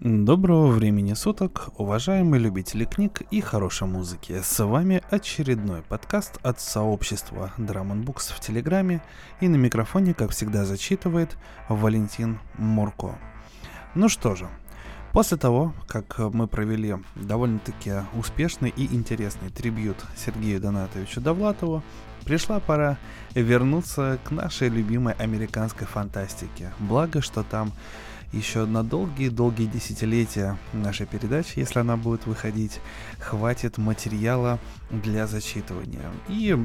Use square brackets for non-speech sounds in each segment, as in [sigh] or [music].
Доброго времени суток, уважаемые любители книг и хорошей музыки. С вами очередной подкаст от сообщества Drum Books в Телеграме. И на микрофоне, как всегда, зачитывает Валентин Мурко. Ну что же, после того, как мы провели довольно-таки успешный и интересный трибют Сергею Донатовичу Довлатову, пришла пора вернуться к нашей любимой американской фантастике. Благо, что там еще на долгие-долгие десятилетия нашей передачи, если она будет выходить, хватит материала для зачитывания. И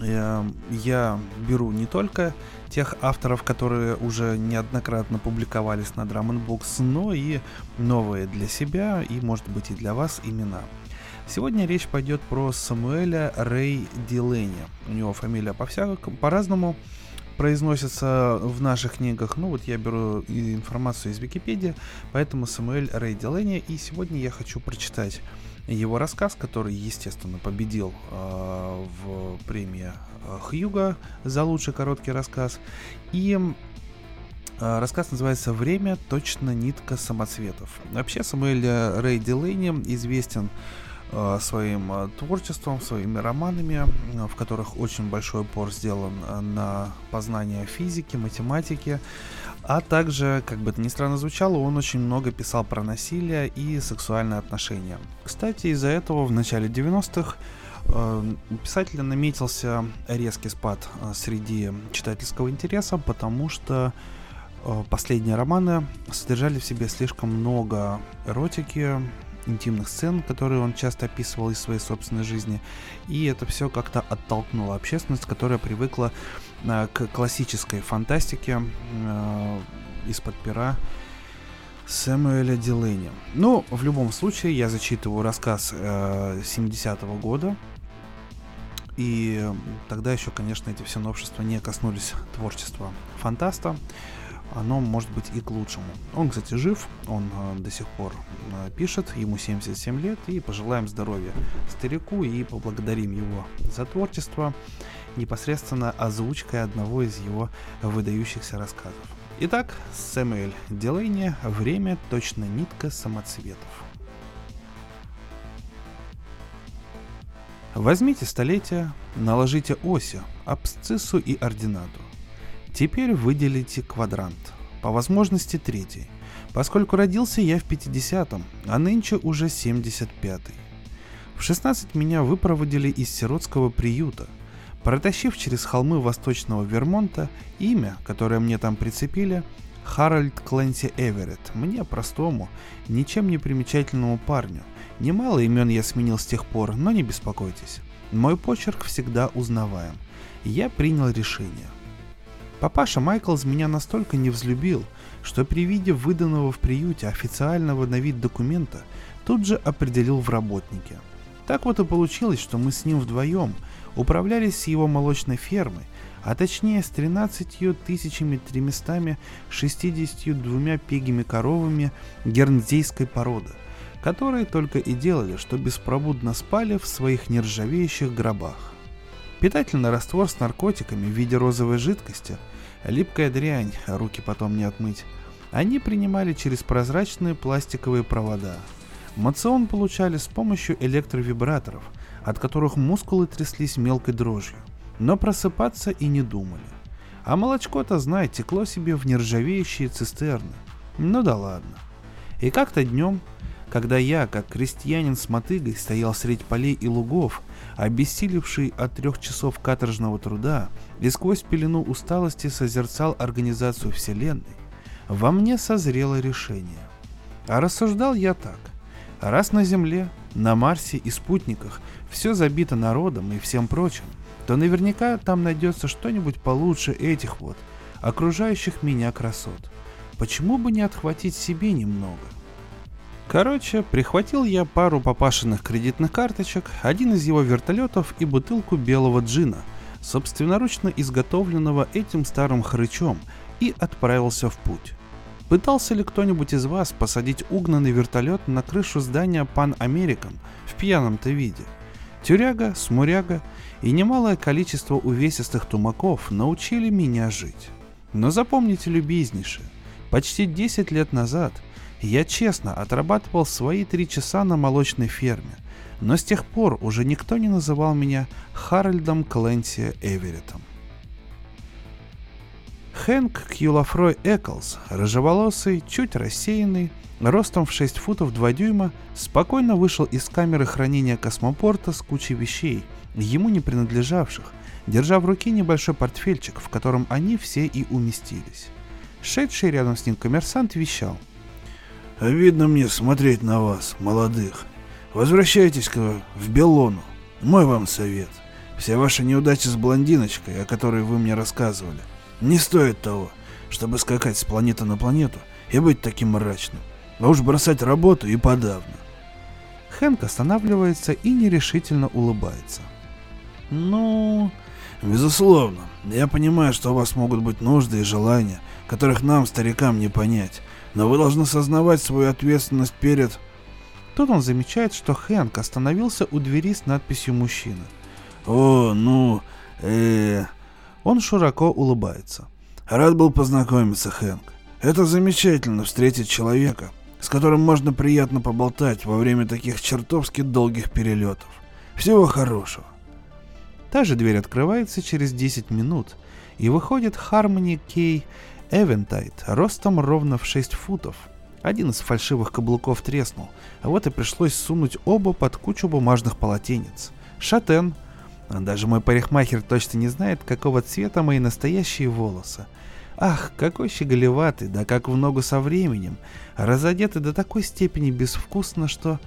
э, я беру не только тех авторов, которые уже неоднократно публиковались на Drum Books, но и новые для себя и, может быть, и для вас имена. Сегодня речь пойдет про Самуэля Рэй Дилени. У него фамилия по-всякому, по-разному произносится в наших книгах. Ну вот я беру информацию из Википедии, поэтому Самуэль Рэй Дилени. И сегодня я хочу прочитать его рассказ, который, естественно, победил э, в премии а, Хьюга за лучший короткий рассказ. И э, рассказ называется «Время. Точно нитка самоцветов». Вообще Самуэль Рэй Дилейни известен своим э, творчеством, своими романами, э, в которых очень большой упор сделан на познание физики, математики, а также, как бы это ни странно звучало, он очень много писал про насилие и сексуальные отношения. Кстати, из-за этого в начале 90-х у писателя наметился резкий спад среди читательского интереса, потому что последние романы содержали в себе слишком много эротики, интимных сцен, которые он часто описывал из своей собственной жизни. И это все как-то оттолкнуло общественность, которая привыкла э, к классической фантастике э, из-под пера Сэмуэля Дилейни. Ну, в любом случае, я зачитываю рассказ э, 70-го года. И тогда еще, конечно, эти все новшества не коснулись творчества фантаста оно может быть и к лучшему. Он, кстати, жив, он э, до сих пор э, пишет, ему 77 лет, и пожелаем здоровья старику и поблагодарим его за творчество, непосредственно озвучкой одного из его выдающихся рассказов. Итак, Сэмюэль Делейни «Время. Точно нитка самоцветов». Возьмите столетие, наложите оси, абсциссу и ординату – Теперь выделите квадрант. По возможности третий. Поскольку родился я в 50-м, а нынче уже 75-й. В 16 меня выпроводили из сиротского приюта. Протащив через холмы восточного Вермонта, имя, которое мне там прицепили, Харальд Кленси Эверетт, мне простому, ничем не примечательному парню. Немало имен я сменил с тех пор, но не беспокойтесь. Мой почерк всегда узнаваем. Я принял решение. Папаша Майклс меня настолько не взлюбил, что при виде выданного в приюте официального на вид документа тут же определил в работнике. Так вот и получилось, что мы с ним вдвоем управлялись с его молочной фермой, а точнее с 13 тысячами 362 пегими коровами гернзейской породы, которые только и делали, что беспробудно спали в своих нержавеющих гробах. Питательный раствор с наркотиками в виде розовой жидкости – Липкая дрянь, руки потом не отмыть. Они принимали через прозрачные пластиковые провода. Мацион получали с помощью электровибраторов, от которых мускулы тряслись мелкой дрожью. Но просыпаться и не думали. А молочко-то, знай, текло себе в нержавеющие цистерны. Ну да ладно. И как-то днем, когда я, как крестьянин с мотыгой, стоял средь полей и лугов, обессилевший от трех часов каторжного труда и сквозь пелену усталости созерцал организацию Вселенной, во мне созрело решение. А рассуждал я так. Раз на Земле, на Марсе и спутниках все забито народом и всем прочим, то наверняка там найдется что-нибудь получше этих вот, окружающих меня красот. Почему бы не отхватить себе немного? Короче, прихватил я пару папашиных кредитных карточек, один из его вертолетов и бутылку белого джина, собственноручно изготовленного этим старым хрычом, и отправился в путь. Пытался ли кто-нибудь из вас посадить угнанный вертолет на крышу здания Pan American в пьяном-то виде? Тюряга, смуряга и немалое количество увесистых тумаков научили меня жить. Но запомните любезнейшее, Почти 10 лет назад я честно отрабатывал свои три часа на молочной ферме, но с тех пор уже никто не называл меня Харальдом Кленси Эвереттом. Хэнк Кьюлафрой Эклс, рыжеволосый, чуть рассеянный, ростом в 6 футов 2 дюйма, спокойно вышел из камеры хранения космопорта с кучей вещей, ему не принадлежавших, держа в руке небольшой портфельчик, в котором они все и уместились. Шедший рядом с ним коммерсант вещал. «Видно мне смотреть на вас, молодых. Возвращайтесь-ка в Белону. Мой вам совет. Все ваши неудачи с блондиночкой, о которой вы мне рассказывали, не стоят того, чтобы скакать с планеты на планету и быть таким мрачным. А уж бросать работу и подавно. Хэнк останавливается и нерешительно улыбается. Ну, безусловно, я понимаю, что у вас могут быть нужды и желания, которых нам, старикам, не понять, но вы должны сознавать свою ответственность перед... Тут он замечает, что Хэнк остановился у двери с надписью «Мужчина». О, ну, э... Он широко улыбается. Рад был познакомиться, Хэнк. Это замечательно встретить человека, с которым можно приятно поболтать во время таких чертовски долгих перелетов. Всего хорошего. Та же дверь открывается через 10 минут, и выходит Хармони Кей Эвентайт ростом ровно в 6 футов. Один из фальшивых каблуков треснул, а вот и пришлось сунуть оба под кучу бумажных полотенец. Шатен. Даже мой парикмахер точно не знает, какого цвета мои настоящие волосы. Ах, какой щеголеватый, да как в ногу со временем, разодетый до такой степени безвкусно, что...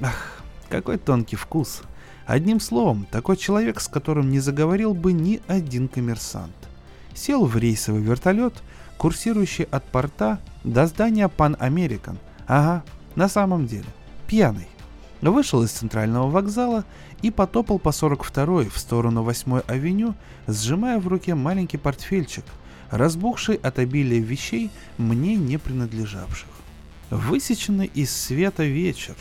Ах, какой тонкий вкус. Одним словом, такой человек, с которым не заговорил бы ни один коммерсант. Сел в рейсовый вертолет, курсирующий от порта до здания Pan American. Ага, на самом деле, пьяный. Вышел из центрального вокзала и потопал по 42-й в сторону 8-й авеню, сжимая в руке маленький портфельчик – разбухший от обилия вещей, мне не принадлежавших. Высеченный из света вечер.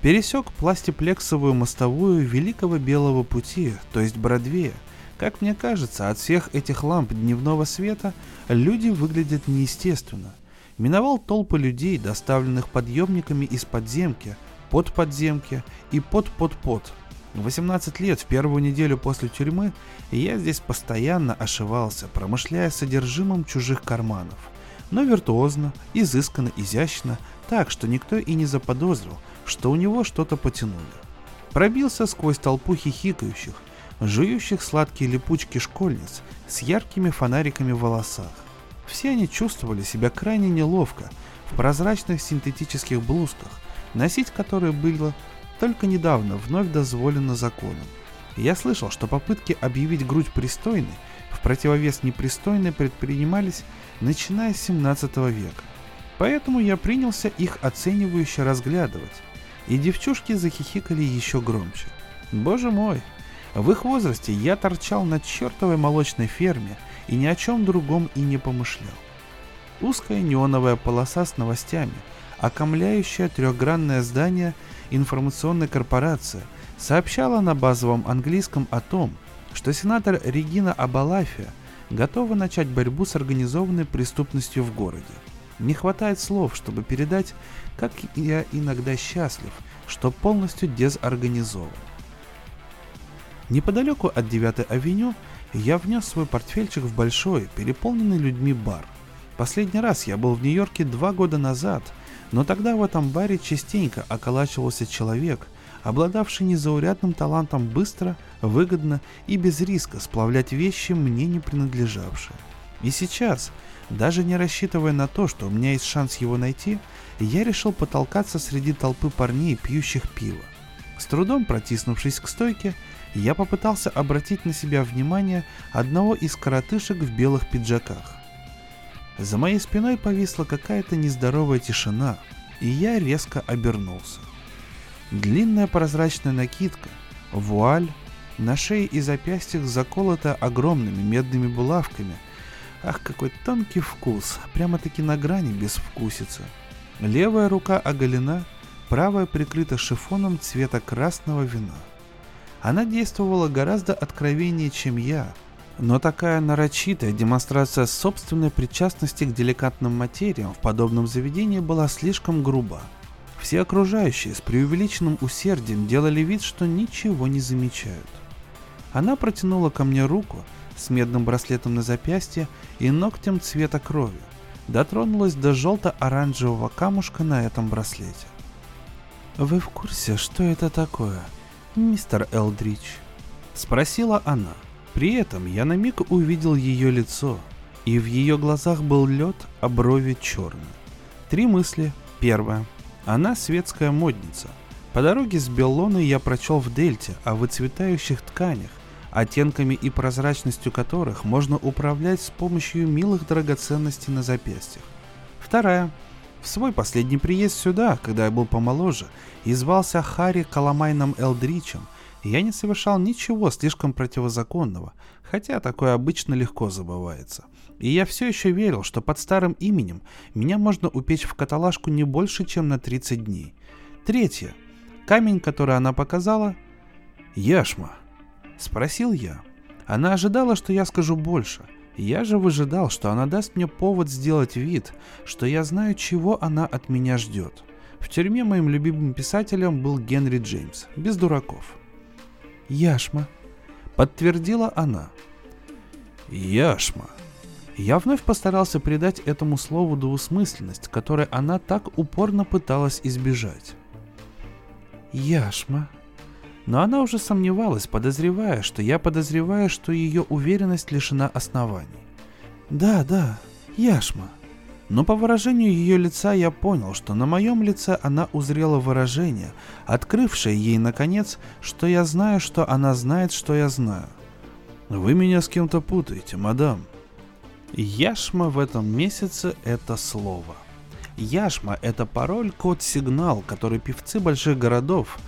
Пересек пластиплексовую мостовую Великого Белого Пути, то есть Бродвея. Как мне кажется, от всех этих ламп дневного света люди выглядят неестественно. Миновал толпы людей, доставленных подъемниками из подземки, под подземки и под-под-под – 18 лет в первую неделю после тюрьмы я здесь постоянно ошивался, промышляя содержимым чужих карманов. Но виртуозно, изысканно, изящно, так, что никто и не заподозрил, что у него что-то потянули. Пробился сквозь толпу хихикающих, жующих сладкие липучки школьниц с яркими фонариками в волосах. Все они чувствовали себя крайне неловко в прозрачных синтетических блузках, носить которые было только недавно вновь дозволено законом. Я слышал, что попытки объявить грудь пристойной в противовес непристойной предпринимались начиная с 17 века. Поэтому я принялся их оценивающе разглядывать, и девчушки захихикали еще громче. Боже мой, в их возрасте я торчал на чертовой молочной ферме и ни о чем другом и не помышлял. Узкая неоновая полоса с новостями, окомляющая трехгранное здание информационная корпорация сообщала на базовом английском о том, что сенатор Регина Абалафия готова начать борьбу с организованной преступностью в городе. Не хватает слов, чтобы передать, как я иногда счастлив, что полностью дезорганизован. Неподалеку от 9 авеню я внес свой портфельчик в большой, переполненный людьми бар. Последний раз я был в Нью-Йорке два года назад – но тогда в этом баре частенько околачивался человек, обладавший незаурядным талантом быстро, выгодно и без риска сплавлять вещи, мне не принадлежавшие. И сейчас, даже не рассчитывая на то, что у меня есть шанс его найти, я решил потолкаться среди толпы парней, пьющих пиво. С трудом протиснувшись к стойке, я попытался обратить на себя внимание одного из коротышек в белых пиджаках. За моей спиной повисла какая-то нездоровая тишина, и я резко обернулся. Длинная прозрачная накидка, вуаль, на шее и запястьях заколота огромными медными булавками. Ах, какой тонкий вкус, прямо-таки на грани безвкусицы. Левая рука оголена, правая прикрыта шифоном цвета красного вина. Она действовала гораздо откровеннее, чем я, Но такая нарочитая демонстрация собственной причастности к деликатным материям в подобном заведении была слишком груба. Все окружающие с преувеличенным усердием делали вид, что ничего не замечают. Она протянула ко мне руку с медным браслетом на запястье и ногтем цвета крови. Дотронулась до желто-оранжевого камушка на этом браслете. «Вы в курсе, что это такое, мистер Элдрич?» Спросила она. При этом я на миг увидел ее лицо, и в ее глазах был лед, а брови черные. Три мысли. Первая. Она светская модница. По дороге с Беллоной я прочел в Дельте о выцветающих тканях, оттенками и прозрачностью которых можно управлять с помощью милых драгоценностей на запястьях. Вторая. В свой последний приезд сюда, когда я был помоложе, и звался Харри Каламайном Элдричем, я не совершал ничего слишком противозаконного, хотя такое обычно легко забывается. И я все еще верил, что под старым именем меня можно упечь в каталажку не больше, чем на 30 дней. Третье. Камень, который она показала... «Яшма», — спросил я. Она ожидала, что я скажу больше. Я же выжидал, что она даст мне повод сделать вид, что я знаю, чего она от меня ждет. В тюрьме моим любимым писателем был Генри Джеймс, без дураков. «Яшма», — подтвердила она. «Яшма», я вновь постарался придать этому слову двусмысленность, которой она так упорно пыталась избежать. Яшма. Но она уже сомневалась, подозревая, что я подозреваю, что ее уверенность лишена оснований. Да, да, Яшма. Но по выражению ее лица я понял, что на моем лице она узрела выражение, открывшее ей, наконец, что я знаю, что она знает, что я знаю. «Вы меня с кем-то путаете, мадам», Яшма в этом месяце – это слово. Яшма – это пароль, код-сигнал, который певцы больших городов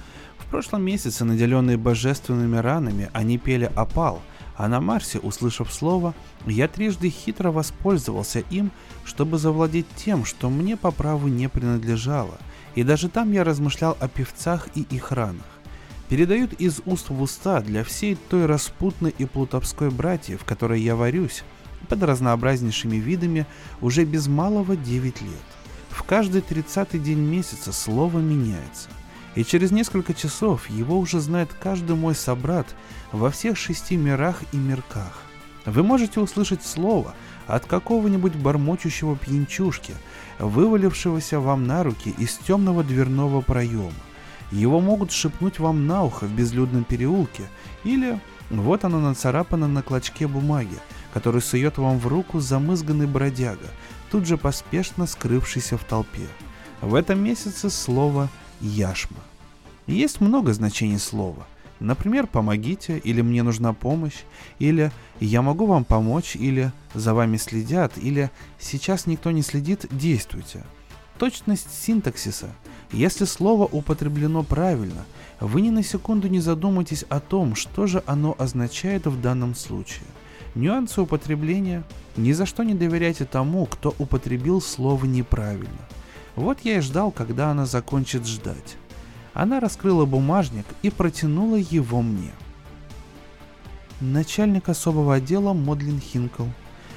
прошлом месяце, наделенные божественными ранами, они пели опал, а на Марсе, услышав слово, я трижды хитро воспользовался им, чтобы завладеть тем, что мне по праву не принадлежало, и даже там я размышлял о певцах и их ранах. Передают из уст в уста для всей той распутной и плутовской братьев, в которой я варюсь, под разнообразнейшими видами уже без малого 9 лет. В каждый 30 день месяца слово меняется. И через несколько часов его уже знает каждый мой собрат во всех шести мирах и мирках. Вы можете услышать слово от какого-нибудь бормочущего пьянчушки, вывалившегося вам на руки из темного дверного проема. Его могут шепнуть вам на ухо в безлюдном переулке, или вот оно нацарапано на клочке бумаги, который сует вам в руку замызганный бродяга, тут же поспешно скрывшийся в толпе. В этом месяце слово «яшма». Есть много значений слова. Например, «помогите» или «мне нужна помощь», или «я могу вам помочь», или «за вами следят», или «сейчас никто не следит, действуйте». Точность синтаксиса. Если слово употреблено правильно, вы ни на секунду не задумаетесь о том, что же оно означает в данном случае. Нюансы употребления. Ни за что не доверяйте тому, кто употребил слово неправильно. Вот я и ждал, когда она закончит ждать. Она раскрыла бумажник и протянула его мне. Начальник особого отдела Модлин Хинкл.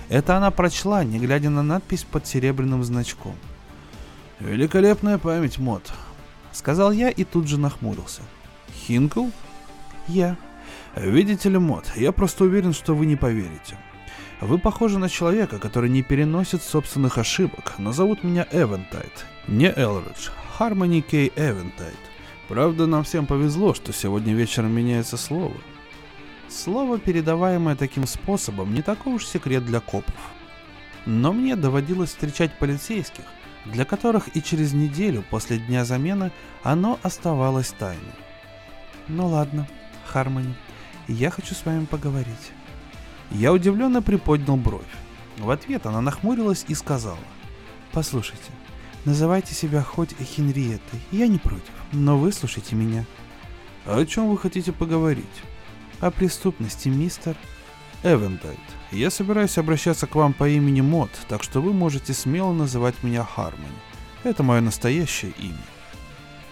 Это она прочла, не глядя на надпись под серебряным значком. «Великолепная память, Мод», — сказал я и тут же нахмурился. «Хинкл?» «Я», Видите ли, Мод, я просто уверен, что вы не поверите. Вы похожи на человека, который не переносит собственных ошибок, но зовут меня Эвентайт, не Элридж, Хармони Кей Эвентайт. Правда, нам всем повезло, что сегодня вечером меняется слово. Слово, передаваемое таким способом, не такой уж секрет для копов. Но мне доводилось встречать полицейских, для которых и через неделю после дня замены оно оставалось тайной. Ну ладно, Хармони, я хочу с вами поговорить». Я удивленно приподнял бровь. В ответ она нахмурилась и сказала. «Послушайте, называйте себя хоть Хенриеттой, я не против, но выслушайте меня». «А о чем вы хотите поговорить?» «О преступности, мистер...» «Эвендайт, я собираюсь обращаться к вам по имени Мод, так что вы можете смело называть меня Хармони. Это мое настоящее имя».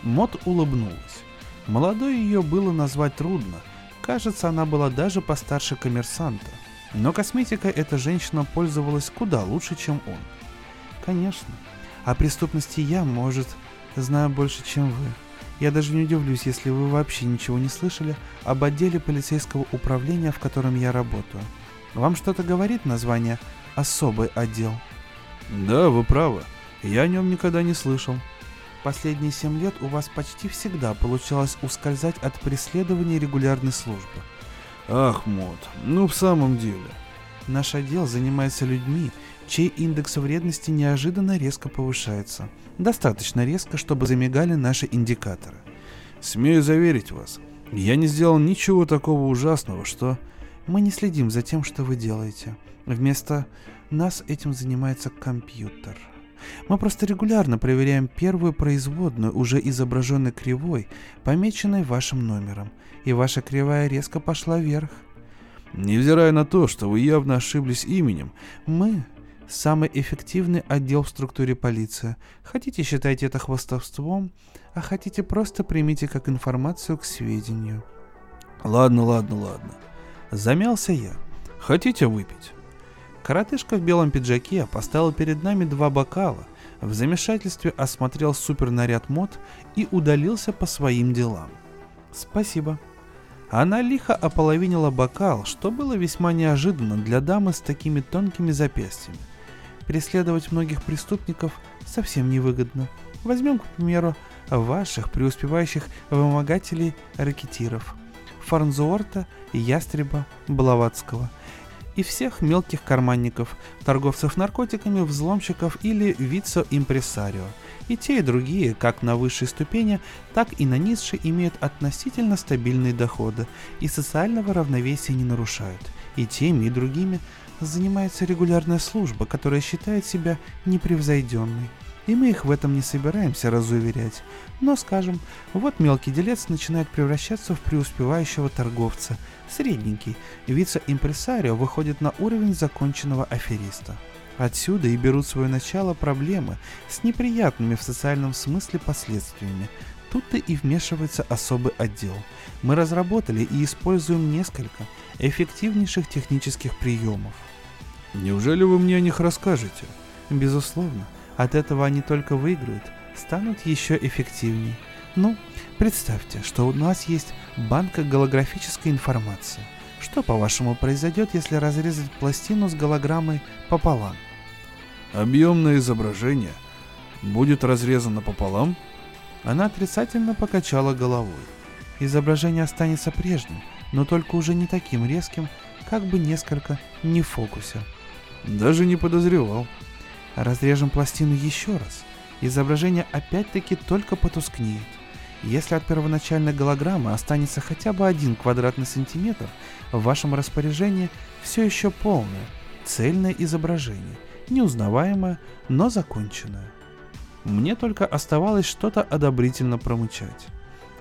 Мод улыбнулась. Молодой ее было назвать трудно — Кажется, она была даже постарше коммерсанта. Но косметикой эта женщина пользовалась куда лучше, чем он. Конечно. О преступности я, может, знаю больше, чем вы. Я даже не удивлюсь, если вы вообще ничего не слышали об отделе полицейского управления, в котором я работаю. Вам что-то говорит название «Особый отдел»? Да, вы правы. Я о нем никогда не слышал. Последние семь лет у вас почти всегда получалось ускользать от преследования регулярной службы. Ах, Мот, ну в самом деле. Наш отдел занимается людьми, чей индекс вредности неожиданно резко повышается. Достаточно резко, чтобы замигали наши индикаторы. Смею заверить вас, я не сделал ничего такого ужасного, что... Мы не следим за тем, что вы делаете. Вместо нас этим занимается компьютер. Мы просто регулярно проверяем первую производную, уже изображенной кривой, помеченной вашим номером, и ваша кривая резко пошла вверх. Невзирая на то, что вы явно ошиблись именем, мы самый эффективный отдел в структуре полиции. Хотите считайте это хвостовством, а хотите просто примите как информацию к сведению. Ладно, ладно, ладно. Замялся я. Хотите выпить? Коротышка в белом пиджаке поставил перед нами два бокала, в замешательстве осмотрел супернаряд мод и удалился по своим делам. Спасибо. Она лихо ополовинила бокал, что было весьма неожиданно для дамы с такими тонкими запястьями. Преследовать многих преступников совсем невыгодно. Возьмем, к примеру, ваших преуспевающих вымогателей-ракетиров. Фарнзуорта, Ястреба, Блаватского и всех мелких карманников, торговцев наркотиками, взломщиков или вице-импресарио. И те, и другие, как на высшей ступени, так и на низшей, имеют относительно стабильные доходы и социального равновесия не нарушают. И теми, и другими занимается регулярная служба, которая считает себя непревзойденной. И мы их в этом не собираемся разуверять. Но, скажем, вот мелкий делец начинает превращаться в преуспевающего торговца. Средненький, вице-импресарио выходит на уровень законченного афериста. Отсюда и берут свое начало проблемы с неприятными в социальном смысле последствиями. Тут-то и вмешивается особый отдел. Мы разработали и используем несколько эффективнейших технических приемов. Неужели вы мне о них расскажете? Безусловно. От этого они только выиграют, станут еще эффективнее. Ну, представьте, что у нас есть банка голографической информации. Что, по-вашему, произойдет, если разрезать пластину с голограммой пополам? Объемное изображение будет разрезано пополам? Она отрицательно покачала головой. Изображение останется прежним, но только уже не таким резким, как бы несколько не в фокусе. Даже не подозревал. Разрежем пластину еще раз. Изображение опять-таки только потускнеет. Если от первоначальной голограммы останется хотя бы один квадратный сантиметр, в вашем распоряжении все еще полное, цельное изображение, неузнаваемое, но законченное. Мне только оставалось что-то одобрительно промычать.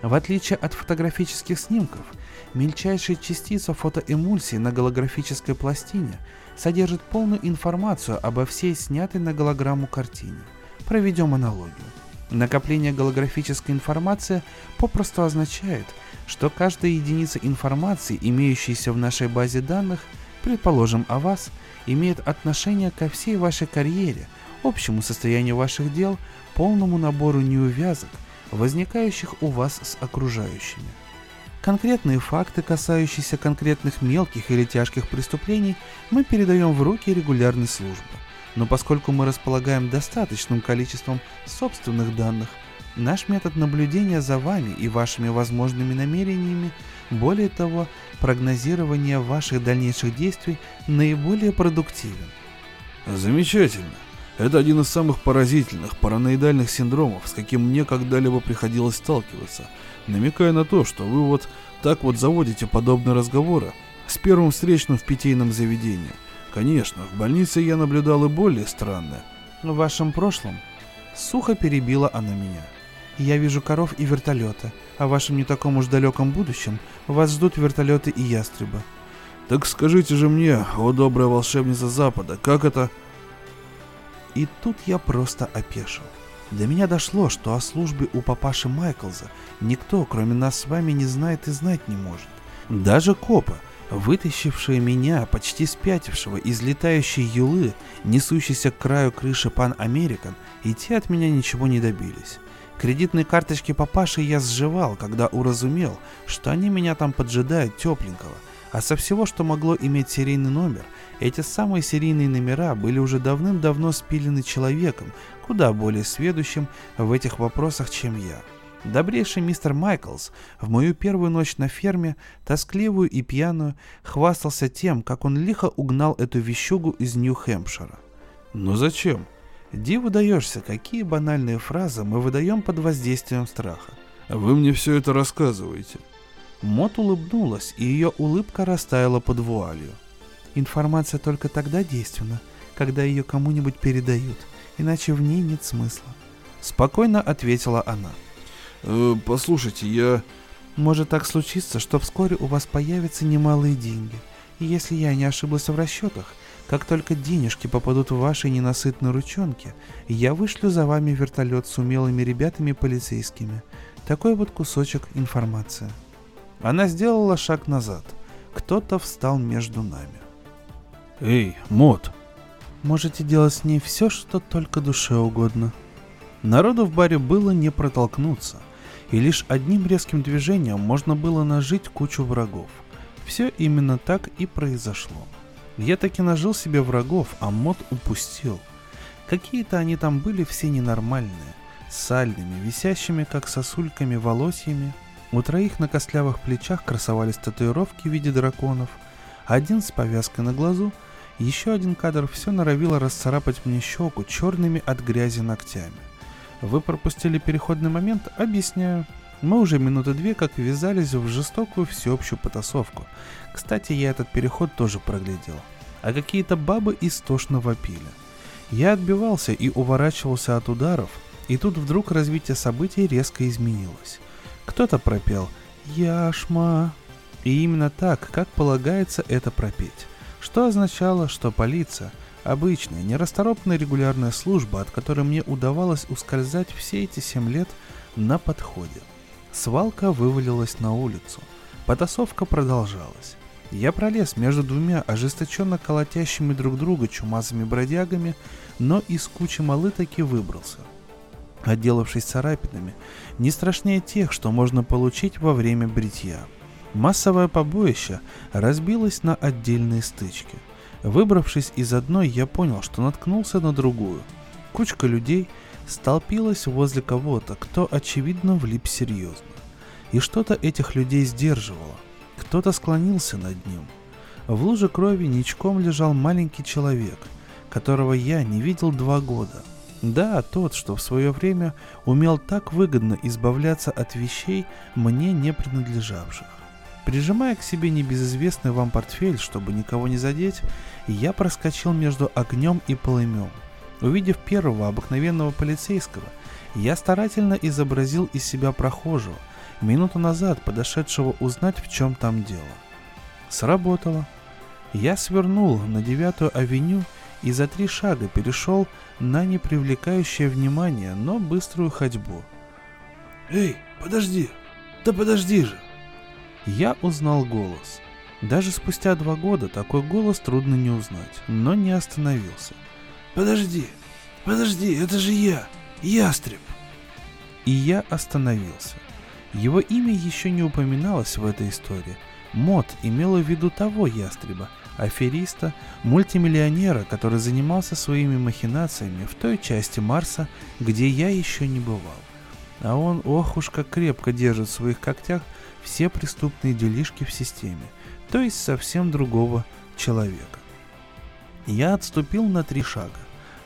В отличие от фотографических снимков, мельчайшая частица фотоэмульсии на голографической пластине содержит полную информацию обо всей снятой на голограмму картине. Проведем аналогию. Накопление голографической информации попросту означает, что каждая единица информации, имеющаяся в нашей базе данных, предположим о вас, имеет отношение ко всей вашей карьере, общему состоянию ваших дел, полному набору неувязок, возникающих у вас с окружающими. Конкретные факты, касающиеся конкретных мелких или тяжких преступлений, мы передаем в руки регулярной службы. Но поскольку мы располагаем достаточным количеством собственных данных, наш метод наблюдения за вами и вашими возможными намерениями, более того, прогнозирование ваших дальнейших действий наиболее продуктивен. Замечательно. Это один из самых поразительных параноидальных синдромов, с каким мне когда-либо приходилось сталкиваться, намекая на то, что вы вот так вот заводите подобные разговоры с первым встречным в питейном заведении. Конечно, в больнице я наблюдал и более странное. В вашем прошлом сухо перебила она меня. Я вижу коров и вертолеты, а в вашем не таком уж далеком будущем вас ждут вертолеты и ястребы. Так скажите же мне, о добрая волшебница Запада, как это... И тут я просто опешил. До меня дошло, что о службе у папаши Майклза никто, кроме нас с вами, не знает и знать не может. Даже копы, вытащившие меня, почти спятившего, из летающей юлы, несущейся к краю крыши Пан Американ, и те от меня ничего не добились. Кредитные карточки папаши я сживал, когда уразумел, что они меня там поджидают тепленького. А со всего, что могло иметь серийный номер, эти самые серийные номера были уже давным-давно спилены человеком, куда более сведущим в этих вопросах, чем я. Добрейший мистер Майклс в мою первую ночь на ферме, тоскливую и пьяную, хвастался тем, как он лихо угнал эту вещугу из Нью-Хэмпшира. «Но зачем?» Диву даешься, какие банальные фразы мы выдаем под воздействием страха. Вы мне все это рассказываете. Мот улыбнулась, и ее улыбка растаяла под вуалью. Информация только тогда действенна, когда ее кому-нибудь передают, иначе в ней нет смысла. Спокойно ответила она. Э, послушайте, я... Может так случиться, что вскоре у вас появятся немалые деньги. И если я не ошиблась в расчетах, как только денежки попадут в ваши ненасытные ручонки, я вышлю за вами вертолет с умелыми ребятами полицейскими. Такой вот кусочек информации. Она сделала шаг назад. Кто-то встал между нами. Эй, Мод! Можете делать с ней все, что только душе угодно. Народу в баре было не протолкнуться, и лишь одним резким движением можно было нажить кучу врагов. Все именно так и произошло. Я таки нажил себе врагов, а мод упустил. Какие-то они там были все ненормальные, сальными, висящими как сосульками волосьями. У троих на костлявых плечах красовались татуировки в виде драконов, один с повязкой на глазу, еще один кадр все норовило расцарапать мне щеку черными от грязи ногтями. Вы пропустили переходный момент? Объясняю. Мы уже минуты две как ввязались в жестокую всеобщую потасовку. Кстати, я этот переход тоже проглядел. А какие-то бабы истошно вопили. Я отбивался и уворачивался от ударов, и тут вдруг развитие событий резко изменилось. Кто-то пропел «Яшма». И именно так, как полагается это пропеть. Что означало, что полиция, обычная, нерасторопная регулярная служба, от которой мне удавалось ускользать все эти семь лет, на подходе. Свалка вывалилась на улицу. Потасовка продолжалась. Я пролез между двумя ожесточенно колотящими друг друга чумазыми бродягами, но из кучи малы таки выбрался. Отделавшись царапинами, не страшнее тех, что можно получить во время бритья. Массовое побоище разбилось на отдельные стычки. Выбравшись из одной, я понял, что наткнулся на другую. Кучка людей – столпилась возле кого-то, кто очевидно влип серьезно. И что-то этих людей сдерживало. Кто-то склонился над ним. В луже крови ничком лежал маленький человек, которого я не видел два года. Да, тот, что в свое время умел так выгодно избавляться от вещей, мне не принадлежавших. Прижимая к себе небезызвестный вам портфель, чтобы никого не задеть, я проскочил между огнем и полымем – Увидев первого обыкновенного полицейского, я старательно изобразил из себя прохожего, минуту назад подошедшего узнать, в чем там дело. Сработало. Я свернул на девятую авеню и за три шага перешел на непривлекающее внимание, но быструю ходьбу. «Эй, подожди! Да подожди же!» Я узнал голос. Даже спустя два года такой голос трудно не узнать, но не остановился. Подожди, подожди, это же я, Ястреб. И я остановился. Его имя еще не упоминалось в этой истории. Мод имела в виду того ястреба, афериста, мультимиллионера, который занимался своими махинациями в той части Марса, где я еще не бывал. А он, ох уж как крепко держит в своих когтях все преступные делишки в системе, то есть совсем другого человека. Я отступил на три шага.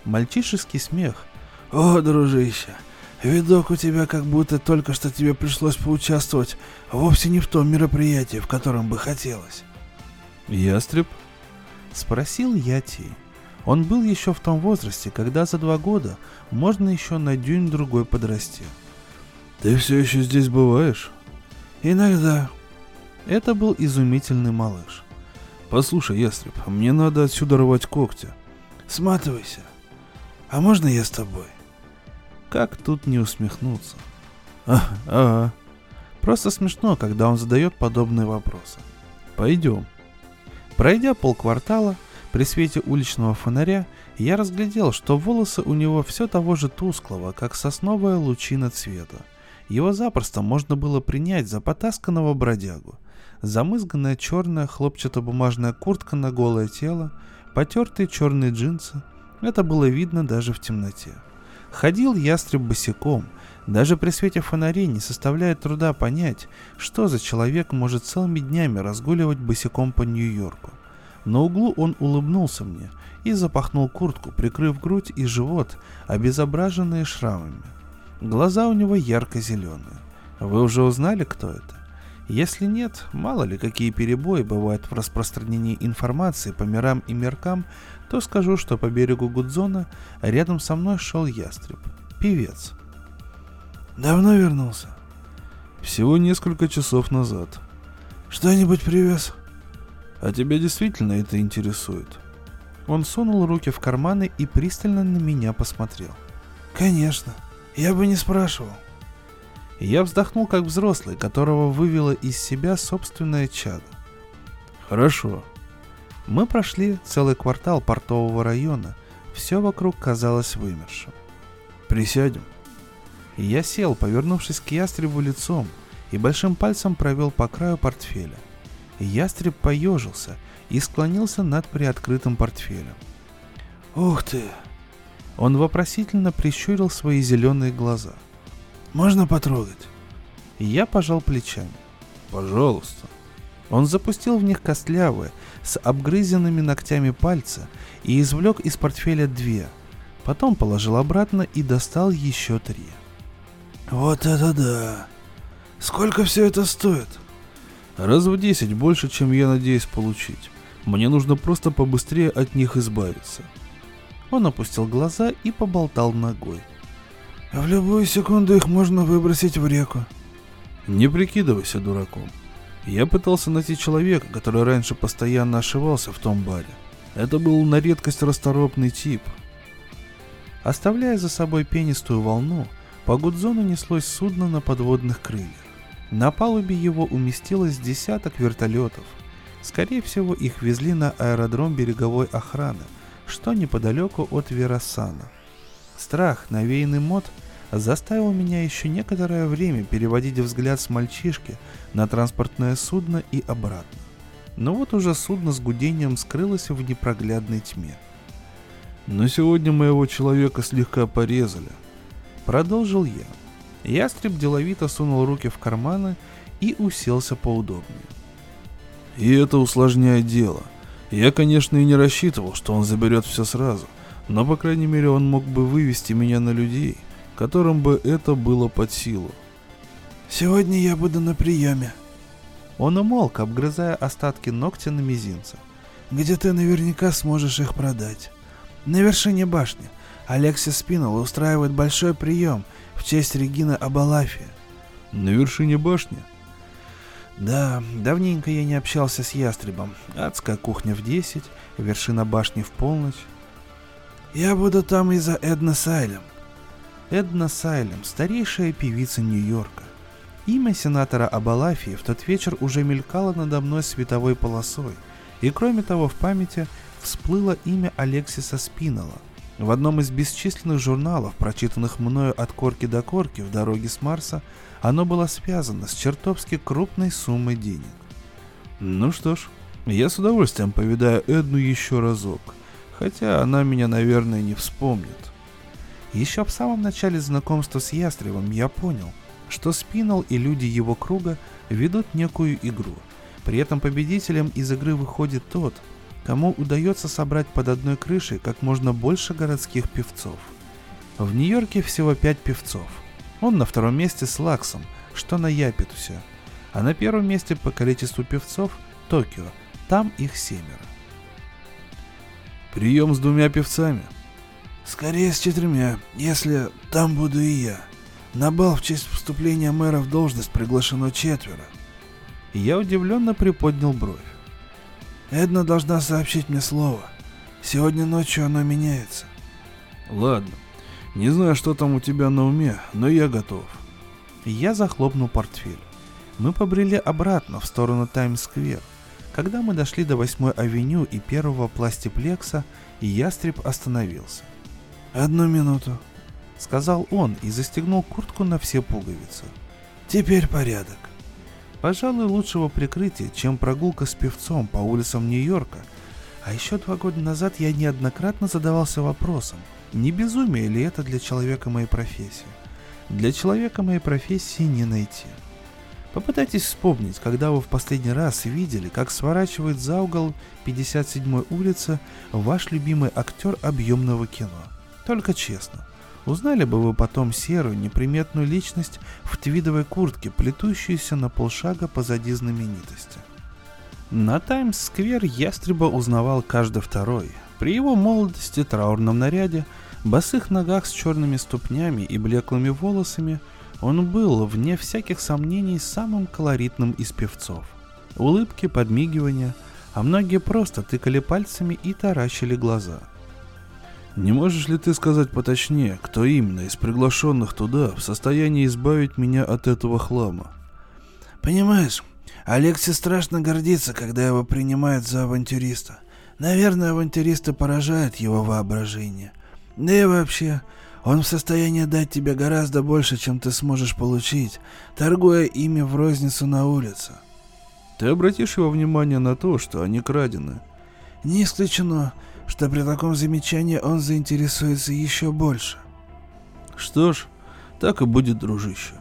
Мальчишеский смех. «О, дружище, видок у тебя как будто только что тебе пришлось поучаствовать вовсе не в том мероприятии, в котором бы хотелось». «Ястреб?» Спросил я Ти. Он был еще в том возрасте, когда за два года можно еще на дюйм другой подрасти. «Ты все еще здесь бываешь?» «Иногда». Это был изумительный малыш. «Послушай, Ястреб, мне надо отсюда рвать когти». «Сматывайся. А можно я с тобой?» Как тут не усмехнуться? А, ага. Просто смешно, когда он задает подобные вопросы. Пойдем. Пройдя полквартала, при свете уличного фонаря, я разглядел, что волосы у него все того же тусклого, как сосновая лучина цвета. Его запросто можно было принять за потасканного бродягу. Замызганная черная хлопчатобумажная куртка на голое тело, потертые черные джинсы. Это было видно даже в темноте. Ходил ястреб босиком, даже при свете фонарей не составляет труда понять, что за человек может целыми днями разгуливать босиком по Нью-Йорку. На углу он улыбнулся мне и запахнул куртку, прикрыв грудь и живот, обезображенные шрамами. Глаза у него ярко-зеленые. Вы уже узнали, кто это? Если нет, мало ли какие перебои бывают в распространении информации по мирам и меркам, то скажу, что по берегу Гудзона рядом со мной шел ястреб, певец. Давно вернулся? Всего несколько часов назад. Что-нибудь привез? А тебя действительно это интересует? Он сунул руки в карманы и пристально на меня посмотрел. Конечно. Я бы не спрашивал. Я вздохнул как взрослый, которого вывело из себя собственное чадо. Хорошо. Мы прошли целый квартал портового района. Все вокруг казалось вымершим. Присядем. Я сел, повернувшись к ястребу лицом, и большим пальцем провел по краю портфеля. Ястреб поежился и склонился над приоткрытым портфелем. «Ух ты!» Он вопросительно прищурил свои зеленые глаза. «Можно потрогать?» Я пожал плечами. «Пожалуйста». Он запустил в них костлявые, с обгрызенными ногтями пальцы и извлек из портфеля две. Потом положил обратно и достал еще три. «Вот это да! Сколько все это стоит?» Раз в десять больше, чем я надеюсь получить. Мне нужно просто побыстрее от них избавиться. Он опустил глаза и поболтал ногой. В любую секунду их можно выбросить в реку. Не прикидывайся дураком. Я пытался найти человека, который раньше постоянно ошивался в том баре. Это был на редкость расторопный тип. Оставляя за собой пенистую волну, по Гудзону неслось судно на подводных крыльях. На палубе его уместилось десяток вертолетов. Скорее всего, их везли на аэродром береговой охраны, что неподалеку от Верасана. Страх, навеянный мод, заставил меня еще некоторое время переводить взгляд с мальчишки на транспортное судно и обратно. Но вот уже судно с гудением скрылось в непроглядной тьме. «Но сегодня моего человека слегка порезали», — продолжил я. Ястреб деловито сунул руки в карманы и уселся поудобнее. И это усложняет дело. Я, конечно, и не рассчитывал, что он заберет все сразу, но, по крайней мере, он мог бы вывести меня на людей, которым бы это было под силу. «Сегодня я буду на приеме». Он умолк, обгрызая остатки ногтя на мизинце. «Где ты наверняка сможешь их продать. На вершине башни. Алексис Спинал устраивает большой прием – в честь Регины Абалафи. На вершине башни? Да, давненько я не общался с ястребом. Адская кухня в 10, вершина башни в полночь. Я буду там из-за Эдна Сайлем. Эдна Сайлем, старейшая певица Нью-Йорка. Имя сенатора Абалафии в тот вечер уже мелькало надо мной световой полосой, и кроме того в памяти всплыло имя Алексиса Спинала, в одном из бесчисленных журналов, прочитанных мною от корки до корки в дороге с Марса, оно было связано с чертовски крупной суммой денег. Ну что ж, я с удовольствием повидаю Эдну еще разок, хотя она меня, наверное, не вспомнит. Еще в самом начале знакомства с Ястребом я понял, что Спинал и люди его круга ведут некую игру. При этом победителем из игры выходит тот, кому удается собрать под одной крышей как можно больше городских певцов. В Нью-Йорке всего пять певцов. Он на втором месте с Лаксом, что на Япитусе. А на первом месте по количеству певцов – Токио. Там их семеро. Прием с двумя певцами. Скорее с четырьмя, если там буду и я. На бал в честь вступления мэра в должность приглашено четверо. Я удивленно приподнял бровь. Эдна должна сообщить мне слово. Сегодня ночью оно меняется. Ладно. Не знаю, что там у тебя на уме, но я готов. Я захлопнул портфель. Мы побрели обратно в сторону Таймс-сквер. Когда мы дошли до 8 авеню и первого пластиплекса, ястреб остановился. «Одну минуту», — сказал он и застегнул куртку на все пуговицы. «Теперь порядок». Пожалуй, лучшего прикрытия, чем прогулка с певцом по улицам Нью-Йорка. А еще два года назад я неоднократно задавался вопросом, не безумие ли это для человека моей профессии. Для человека моей профессии не найти. Попытайтесь вспомнить, когда вы в последний раз видели, как сворачивает за угол 57-й улицы ваш любимый актер объемного кино. Только честно. Узнали бы вы потом серую, неприметную личность в твидовой куртке, плетущуюся на полшага позади знаменитости. На Таймс-сквер ястреба узнавал каждый второй. При его молодости, траурном наряде, босых ногах с черными ступнями и блеклыми волосами, он был, вне всяких сомнений, самым колоритным из певцов. Улыбки, подмигивания, а многие просто тыкали пальцами и таращили глаза – не можешь ли ты сказать поточнее, кто именно из приглашенных туда в состоянии избавить меня от этого хлама? Понимаешь, Алекси страшно гордится, когда его принимают за авантюриста. Наверное, авантюристы поражают его воображение. Да и вообще, он в состоянии дать тебе гораздо больше, чем ты сможешь получить, торгуя ими в розницу на улице. Ты обратишь его внимание на то, что они крадены? Не исключено что при таком замечании он заинтересуется еще больше. Что ж, так и будет, дружище.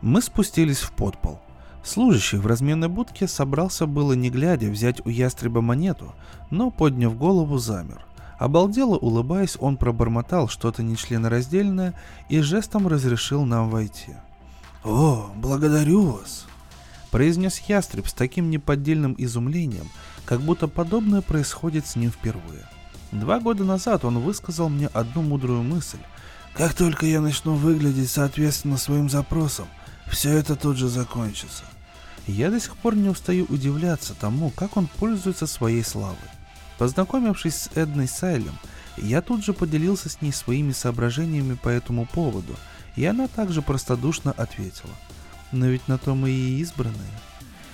Мы спустились в подпол. Служащий в разменной будке собрался было не глядя взять у ястреба монету, но, подняв голову, замер. Обалдело улыбаясь, он пробормотал что-то нечленораздельное и жестом разрешил нам войти. «О, благодарю вас!» произнес ястреб с таким неподдельным изумлением, как будто подобное происходит с ним впервые. Два года назад он высказал мне одну мудрую мысль. «Как только я начну выглядеть соответственно своим запросам, все это тут же закончится». Я до сих пор не устаю удивляться тому, как он пользуется своей славой. Познакомившись с Эдной Сайлем, я тут же поделился с ней своими соображениями по этому поводу, и она также простодушно ответила. «Но ведь на то мы и избранные».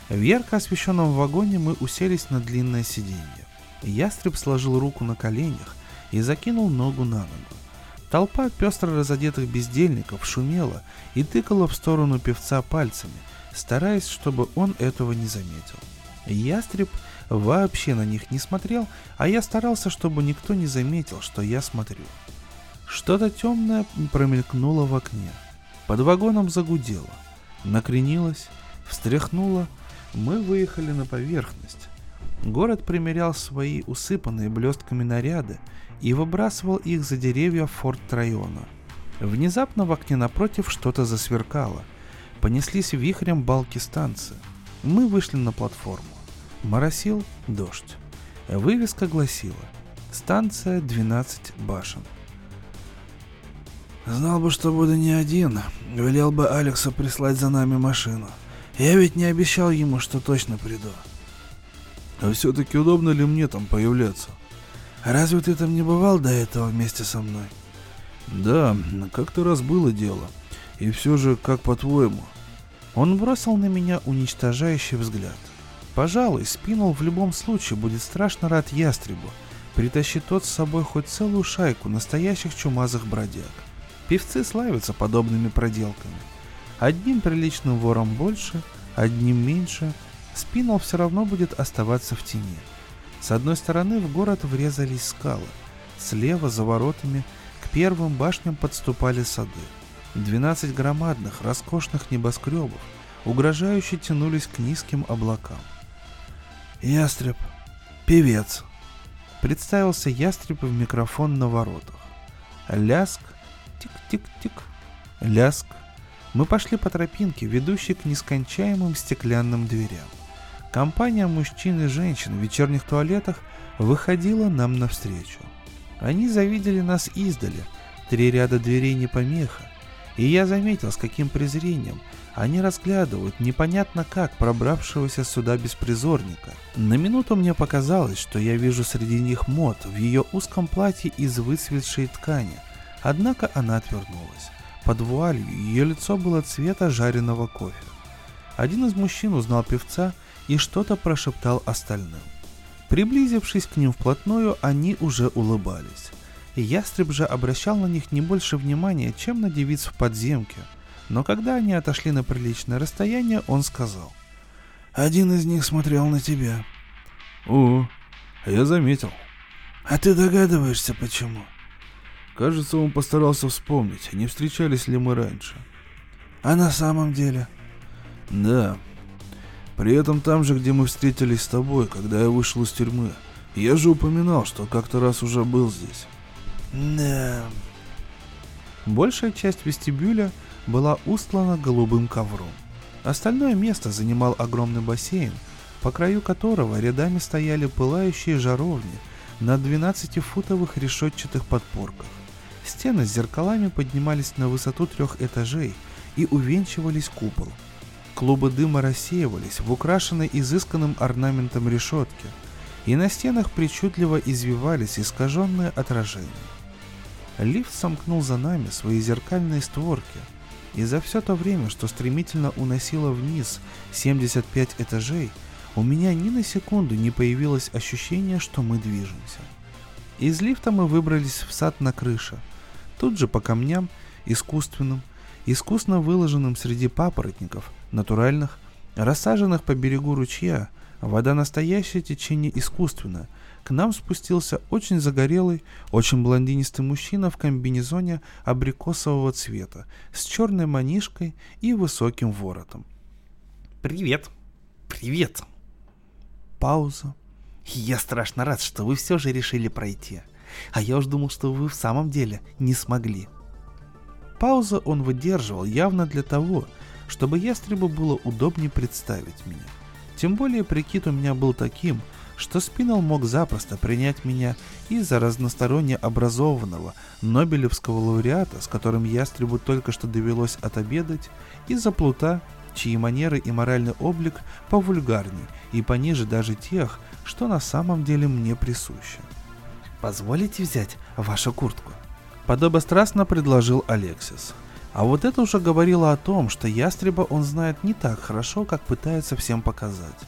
В ярко освещенном вагоне мы уселись на длинное сиденье. Ястреб сложил руку на коленях и закинул ногу на ногу. Толпа пестро разодетых бездельников шумела и тыкала в сторону певца пальцами, стараясь, чтобы он этого не заметил. Ястреб вообще на них не смотрел, а я старался, чтобы никто не заметил, что я смотрю. Что-то темное промелькнуло в окне. Под вагоном загудело, накренилось, встряхнуло, мы выехали на поверхность. Город примерял свои усыпанные блестками наряды и выбрасывал их за деревья форт Трайона. Внезапно в окне напротив что-то засверкало. Понеслись вихрем балки станции. Мы вышли на платформу. Моросил дождь. Вывеска гласила «Станция 12 башен». Знал бы, что буду не один, велел бы Алекса прислать за нами машину. Я ведь не обещал ему, что точно приду. А все-таки удобно ли мне там появляться? Разве ты там не бывал до этого вместе со мной? Да, как-то раз было дело. И все же, как по-твоему? Он бросил на меня уничтожающий взгляд. Пожалуй, Спинул в любом случае будет страшно рад ястребу. Притащи тот с собой хоть целую шайку настоящих чумазых бродяг. Певцы славятся подобными проделками. Одним приличным вором больше, одним меньше, Спинал все равно будет оставаться в тени. С одной стороны в город врезались скалы, слева за воротами к первым башням подступали сады. Двенадцать громадных, роскошных небоскребов угрожающе тянулись к низким облакам. «Ястреб, певец», — представился ястреб в микрофон на воротах. Ляск, тик-тик-тик, ляск, мы пошли по тропинке, ведущей к нескончаемым стеклянным дверям. Компания мужчин и женщин в вечерних туалетах выходила нам навстречу. Они завидели нас издали, три ряда дверей не помеха, и я заметил, с каким презрением они разглядывают непонятно как пробравшегося сюда беспризорника. На минуту мне показалось, что я вижу среди них мод в ее узком платье из выцветшей ткани, однако она отвернулась. Под вуалью ее лицо было цвета жареного кофе. Один из мужчин узнал певца и что-то прошептал остальным. Приблизившись к ним вплотную, они уже улыбались. Ястреб же обращал на них не больше внимания, чем на девиц в подземке. Но когда они отошли на приличное расстояние, он сказал. «Один из них смотрел на тебя». «О, я заметил». «А ты догадываешься, почему?» Кажется, он постарался вспомнить, не встречались ли мы раньше. «А на самом деле?» «Да. При этом там же, где мы встретились с тобой, когда я вышел из тюрьмы. Я же упоминал, что как-то раз уже был здесь». Да. Большая часть вестибюля была устлана голубым ковром. Остальное место занимал огромный бассейн, по краю которого рядами стояли пылающие жаровни на 12-футовых решетчатых подпорках. Стены с зеркалами поднимались на высоту трех этажей и увенчивались куполом. Клубы дыма рассеивались в украшенной изысканным орнаментом решетке, и на стенах причудливо извивались искаженные отражения. Лифт сомкнул за нами свои зеркальные створки, и за все то время, что стремительно уносило вниз 75 этажей, у меня ни на секунду не появилось ощущение, что мы движемся. Из лифта мы выбрались в сад на крыше. Тут же по камням, искусственным, искусно выложенным среди папоротников, натуральных, рассаженных по берегу ручья, вода настоящее, течение искусственное, к нам спустился очень загорелый, очень блондинистый мужчина в комбинезоне абрикосового цвета, с черной манишкой и высоким воротом. «Привет! Привет!» Пауза. «Я страшно рад, что вы все же решили пройти. А я уж думал, что вы в самом деле не смогли». Пауза он выдерживал явно для того, чтобы ястребу было удобнее представить меня. Тем более прикид у меня был таким – что Спинал мог запросто принять меня из-за разносторонне образованного Нобелевского лауреата, с которым ястребу только что довелось отобедать, из-за плута, чьи манеры и моральный облик повульгарней и пониже даже тех, что на самом деле мне присущи. «Позволите взять вашу куртку?» Подобострастно предложил Алексис. А вот это уже говорило о том, что ястреба он знает не так хорошо, как пытается всем показать.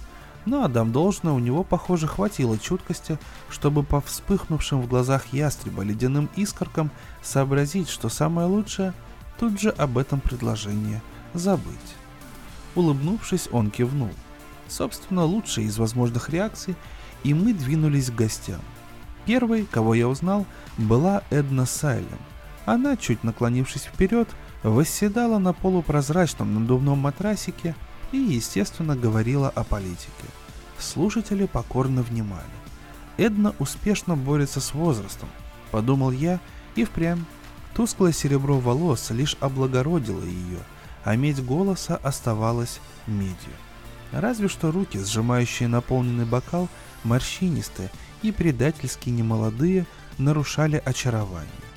Но отдам должное, у него, похоже, хватило чуткости, чтобы по вспыхнувшим в глазах ястреба ледяным искоркам сообразить, что самое лучшее — тут же об этом предложении забыть. Улыбнувшись, он кивнул. Собственно, лучшая из возможных реакций, и мы двинулись к гостям. Первой, кого я узнал, была Эдна Сайлем. Она, чуть наклонившись вперед, восседала на полупрозрачном надувном матрасике и, естественно, говорила о политике. Слушатели покорно внимали. Эдна успешно борется с возрастом, подумал я, и впрямь. Тусклое серебро волос лишь облагородило ее, а медь голоса оставалась медью. Разве что руки, сжимающие наполненный бокал, морщинистые и предательски немолодые, нарушали очарование.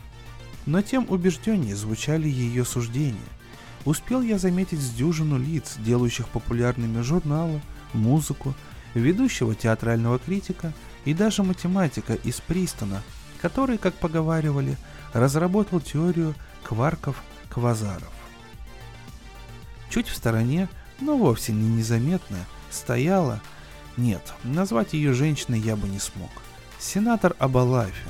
Но тем убежденнее звучали ее суждения. Успел я заметить с дюжину лиц, делающих популярными журналы, музыку, ведущего театрального критика и даже математика из Пристона, который, как поговаривали, разработал теорию кварков-квазаров. Чуть в стороне, но вовсе не незаметная, стояла... Нет, назвать ее женщиной я бы не смог. Сенатор Абалафи,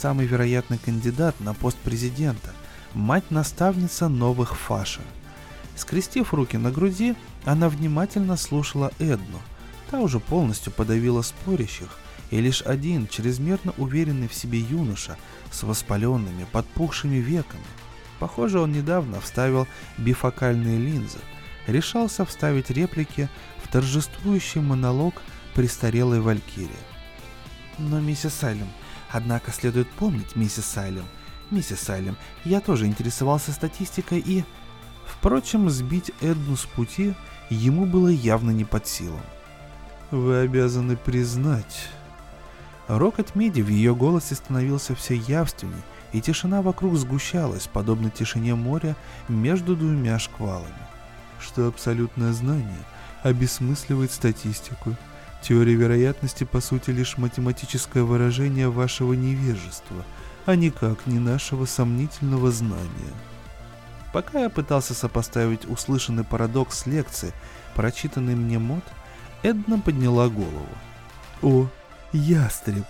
самый вероятный кандидат на пост президента, мать-наставница новых фаша. Скрестив руки на груди, она внимательно слушала Эдну, Та уже полностью подавила спорящих, и лишь один чрезмерно уверенный в себе юноша с воспаленными, подпухшими веками, похоже, он недавно вставил бифокальные линзы, решался вставить реплики в торжествующий монолог престарелой Валькирии. Но, миссис Сайлем, однако следует помнить, миссис Сайлем, миссис Сайлем, я тоже интересовался статистикой и... Впрочем, сбить Эдну с пути ему было явно не под силам. Вы обязаны признать. Рокот меди в ее голосе становился все явственней, и тишина вокруг сгущалась, подобно тишине моря между двумя шквалами. Что абсолютное знание обесмысливает статистику. Теория вероятности по сути лишь математическое выражение вашего невежества, а никак не нашего сомнительного знания. Пока я пытался сопоставить услышанный парадокс лекции, прочитанный мне мод, Эдна подняла голову. «О, ястреб!»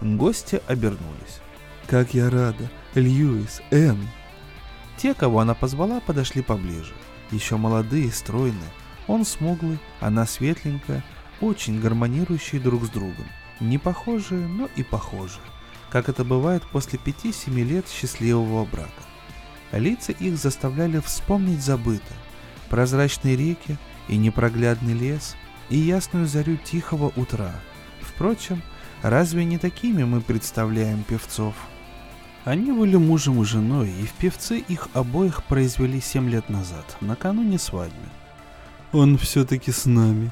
Гости обернулись. «Как я рада! Льюис, Энн!» Те, кого она позвала, подошли поближе. Еще молодые, стройные. Он смуглый, она светленькая, очень гармонирующие друг с другом. Не похожие, но и похожие. Как это бывает после пяти-семи лет счастливого брака. Лица их заставляли вспомнить забытое. Прозрачные реки и непроглядный лес, и ясную зарю тихого утра. Впрочем, разве не такими мы представляем певцов? Они были мужем и женой, и в певцы их обоих произвели семь лет назад, накануне свадьбы. «Он все-таки с нами».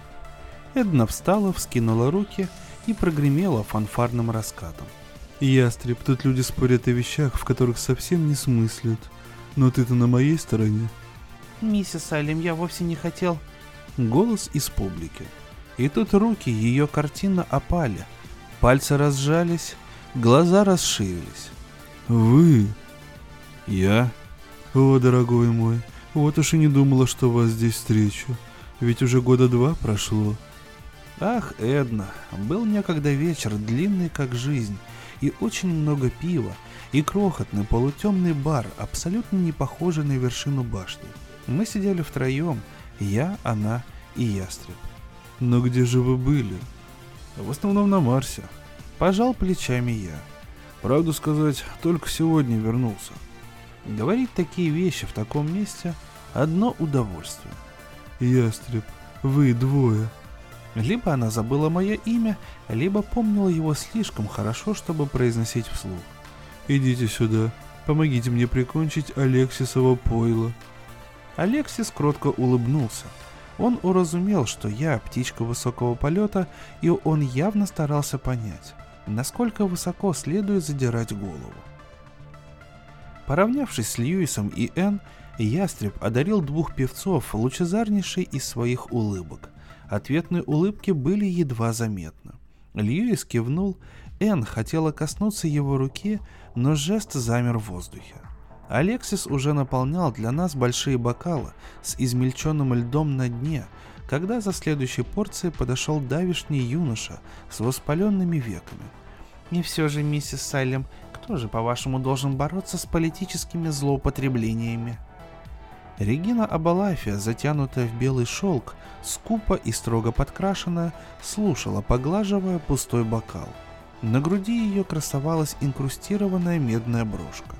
Эдна встала, вскинула руки и прогремела фанфарным раскатом. «Ястреб, тут люди спорят о вещах, в которых совсем не смыслят. Но ты-то на моей стороне». «Миссис Салим, я вовсе не хотел...» Голос из публики. И тут руки ее картинно опали. Пальцы разжались, глаза расширились. «Вы?» «Я?» «О, дорогой мой, вот уж и не думала, что вас здесь встречу. Ведь уже года два прошло». Ах, Эдна, был некогда вечер, длинный как жизнь, и очень много пива, и крохотный полутемный бар, абсолютно не похожий на вершину башни. Мы сидели втроем, я, она и ястреб. Но где же вы были? В основном на Марсе. Пожал плечами я. Правду сказать, только сегодня вернулся. Говорить такие вещи в таком месте – одно удовольствие. Ястреб, вы двое. Либо она забыла мое имя, либо помнила его слишком хорошо, чтобы произносить вслух. Идите сюда, помогите мне прикончить Алексисова пойло. Алексис кротко улыбнулся. Он уразумел, что я птичка высокого полета, и он явно старался понять, насколько высоко следует задирать голову. Поравнявшись с Льюисом и Энн, ястреб одарил двух певцов лучезарнейшей из своих улыбок. Ответные улыбки были едва заметны. Льюис кивнул, Энн хотела коснуться его руки, но жест замер в воздухе. Алексис уже наполнял для нас большие бокалы с измельченным льдом на дне, когда за следующей порцией подошел давишний юноша с воспаленными веками. «И все же, миссис Сайлем, кто же, по-вашему, должен бороться с политическими злоупотреблениями?» Регина Абалафия, затянутая в белый шелк, скупо и строго подкрашенная, слушала, поглаживая пустой бокал. На груди ее красовалась инкрустированная медная брошка.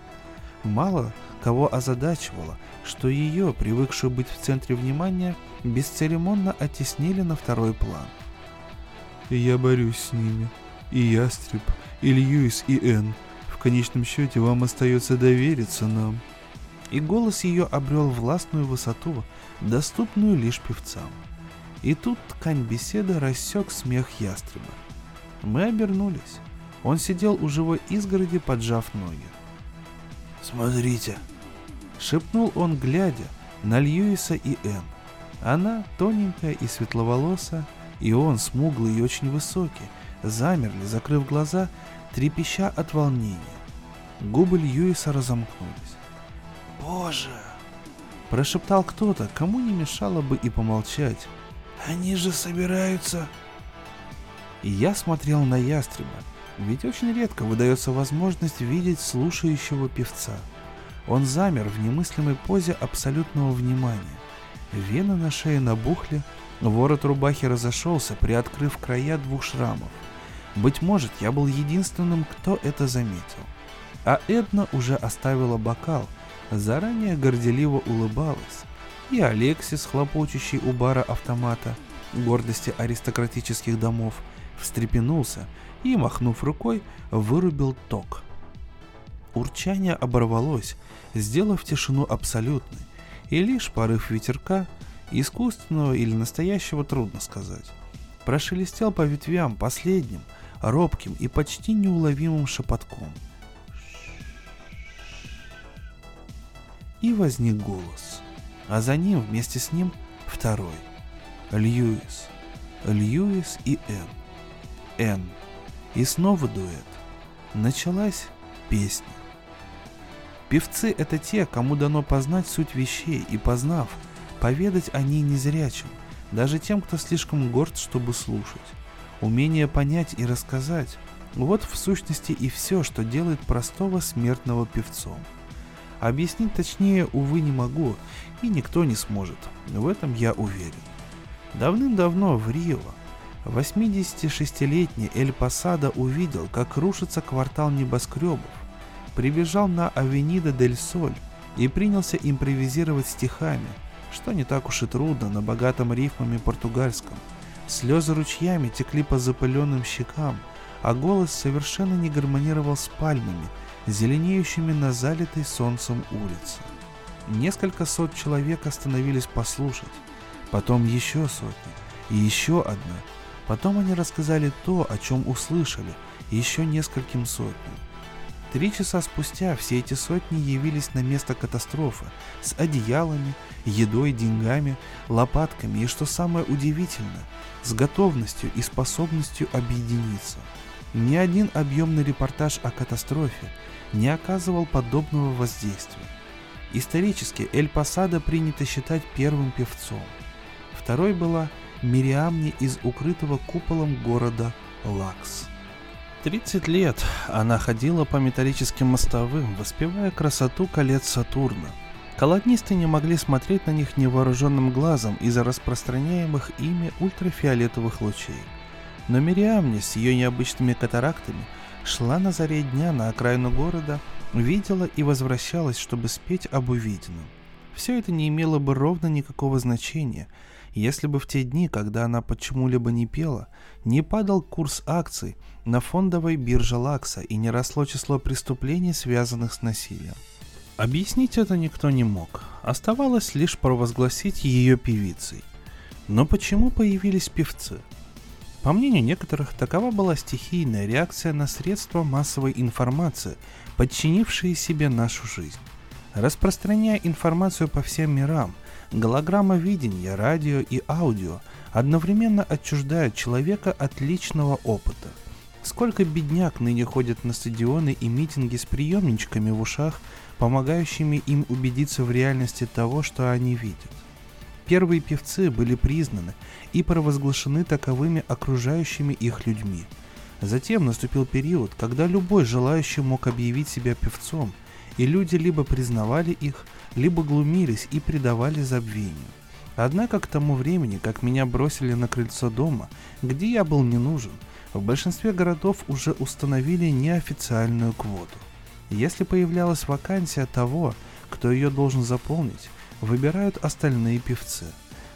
Мало кого озадачивало, что ее, привыкшую быть в центре внимания, бесцеремонно оттеснили на второй план. «Я борюсь с ними. И Ястреб, и Льюис, и Энн. В конечном счете вам остается довериться нам», и голос ее обрел властную высоту, доступную лишь певцам. И тут ткань беседы рассек смех ястреба. Мы обернулись. Он сидел у живой изгороди, поджав ноги. «Смотрите!» — шепнул он, глядя на Льюиса и Энн. Она, тоненькая и светловолосая, и он, смуглый и очень высокий, замерли, закрыв глаза, трепеща от волнения. Губы Льюиса разомкнулись. «Боже!» Прошептал кто-то, кому не мешало бы и помолчать. «Они же собираются...» И я смотрел на ястреба, ведь очень редко выдается возможность видеть слушающего певца. Он замер в немыслимой позе абсолютного внимания. Вены на шее набухли, ворот рубахи разошелся, приоткрыв края двух шрамов. Быть может, я был единственным, кто это заметил. А Эдна уже оставила бокал, заранее горделиво улыбалась. И Алексис, хлопочущий у бара автомата, гордости аристократических домов, встрепенулся и, махнув рукой, вырубил ток. Урчание оборвалось, сделав тишину абсолютной, и лишь порыв ветерка, искусственного или настоящего трудно сказать, прошелестел по ветвям последним, робким и почти неуловимым шепотком. И возник голос, а за ним вместе с ним второй. Льюис. Льюис и Энн. Энн. И снова дуэт. Началась песня. Певцы — это те, кому дано познать суть вещей и, познав, поведать о ней незрячим, даже тем, кто слишком горд, чтобы слушать. Умение понять и рассказать – вот в сущности и все, что делает простого смертного певцом. Объяснить точнее, увы, не могу, и никто не сможет, в этом я уверен. Давным-давно в Рио 86-летний Эль Пасада увидел, как рушится квартал небоскребов, прибежал на Авенида дель Соль и принялся импровизировать стихами, что не так уж и трудно на богатом рифмами португальском. Слезы ручьями текли по запыленным щекам, а голос совершенно не гармонировал с пальмами, зеленеющими на залитой солнцем улице. Несколько сот человек остановились послушать, потом еще сотни, и еще одна. Потом они рассказали то, о чем услышали, еще нескольким сотням. Три часа спустя все эти сотни явились на место катастрофы с одеялами, едой, деньгами, лопатками и, что самое удивительное, с готовностью и способностью объединиться. Ни один объемный репортаж о катастрофе не оказывал подобного воздействия. Исторически Эль Пасада принято считать первым певцом. Второй была Мириамни из укрытого куполом города Лакс. 30 лет она ходила по металлическим мостовым, воспевая красоту колец Сатурна. Колонисты не могли смотреть на них невооруженным глазом из-за распространяемых ими ультрафиолетовых лучей. Но Мириамни с ее необычными катарактами шла на заре дня на окраину города, видела и возвращалась, чтобы спеть об увиденном. Все это не имело бы ровно никакого значения, если бы в те дни, когда она почему-либо не пела, не падал курс акций на фондовой бирже Лакса и не росло число преступлений, связанных с насилием. Объяснить это никто не мог, оставалось лишь провозгласить ее певицей. Но почему появились певцы? По мнению некоторых, такова была стихийная реакция на средства массовой информации, подчинившие себе нашу жизнь. Распространяя информацию по всем мирам, голограмма видения, радио и аудио одновременно отчуждают человека от личного опыта. Сколько бедняк ныне ходят на стадионы и митинги с приемничками в ушах, помогающими им убедиться в реальности того, что они видят. Первые певцы были признаны и провозглашены таковыми окружающими их людьми. Затем наступил период, когда любой желающий мог объявить себя певцом, и люди либо признавали их, либо глумились и предавали забвению. Однако к тому времени, как меня бросили на крыльцо дома, где я был не нужен, в большинстве городов уже установили неофициальную квоту. Если появлялась вакансия того, кто ее должен заполнить, выбирают остальные певцы.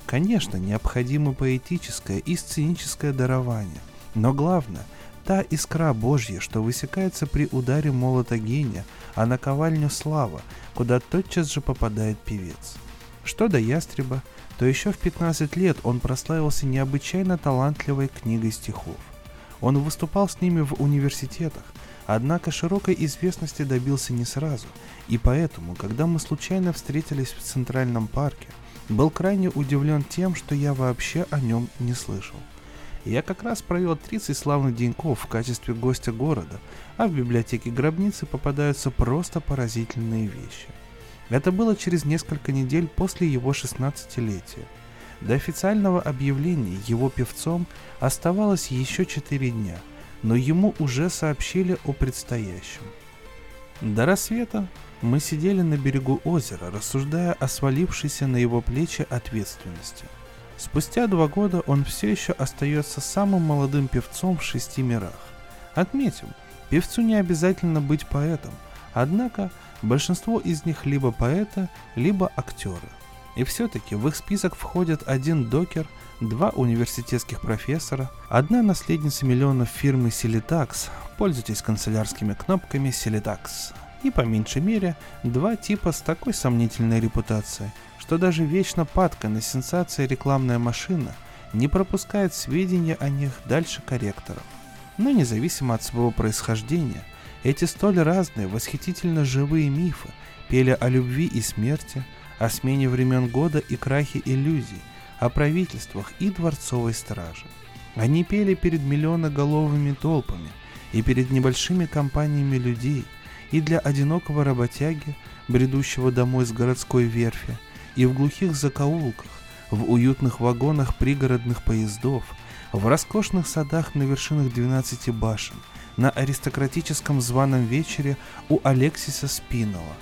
Конечно, необходимо поэтическое и сценическое дарование, но главное – та искра Божья, что высекается при ударе молота гения, а на ковальню слава, куда тотчас же попадает певец. Что до ястреба, то еще в 15 лет он прославился необычайно талантливой книгой стихов. Он выступал с ними в университетах, однако широкой известности добился не сразу, и поэтому, когда мы случайно встретились в Центральном парке, был крайне удивлен тем, что я вообще о нем не слышал. Я как раз провел 30 славных деньков в качестве гостя города, а в библиотеке гробницы попадаются просто поразительные вещи. Это было через несколько недель после его 16-летия. До официального объявления его певцом оставалось еще 4 дня, но ему уже сообщили о предстоящем. До рассвета мы сидели на берегу озера, рассуждая о свалившейся на его плечи ответственности. Спустя два года он все еще остается самым молодым певцом в шести мирах. Отметим, певцу не обязательно быть поэтом, однако большинство из них либо поэты, либо актеры. И все-таки в их список входят один докер, два университетских профессора, одна наследница миллионов фирмы Silitax, пользуйтесь канцелярскими кнопками Silitax, и по меньшей мере два типа с такой сомнительной репутацией, что даже вечно падкая на сенсации рекламная машина не пропускает сведения о них дальше корректоров. Но независимо от своего происхождения, эти столь разные, восхитительно живые мифы пели о любви и смерти, о смене времен года и крахе иллюзий, о правительствах и дворцовой страже. Они пели перед миллионоголовыми толпами и перед небольшими компаниями людей, и для одинокого работяги, бредущего домой с городской верфи, и в глухих закоулках, в уютных вагонах пригородных поездов, в роскошных садах на вершинах 12 башен, на аристократическом званом вечере у Алексиса Спинова.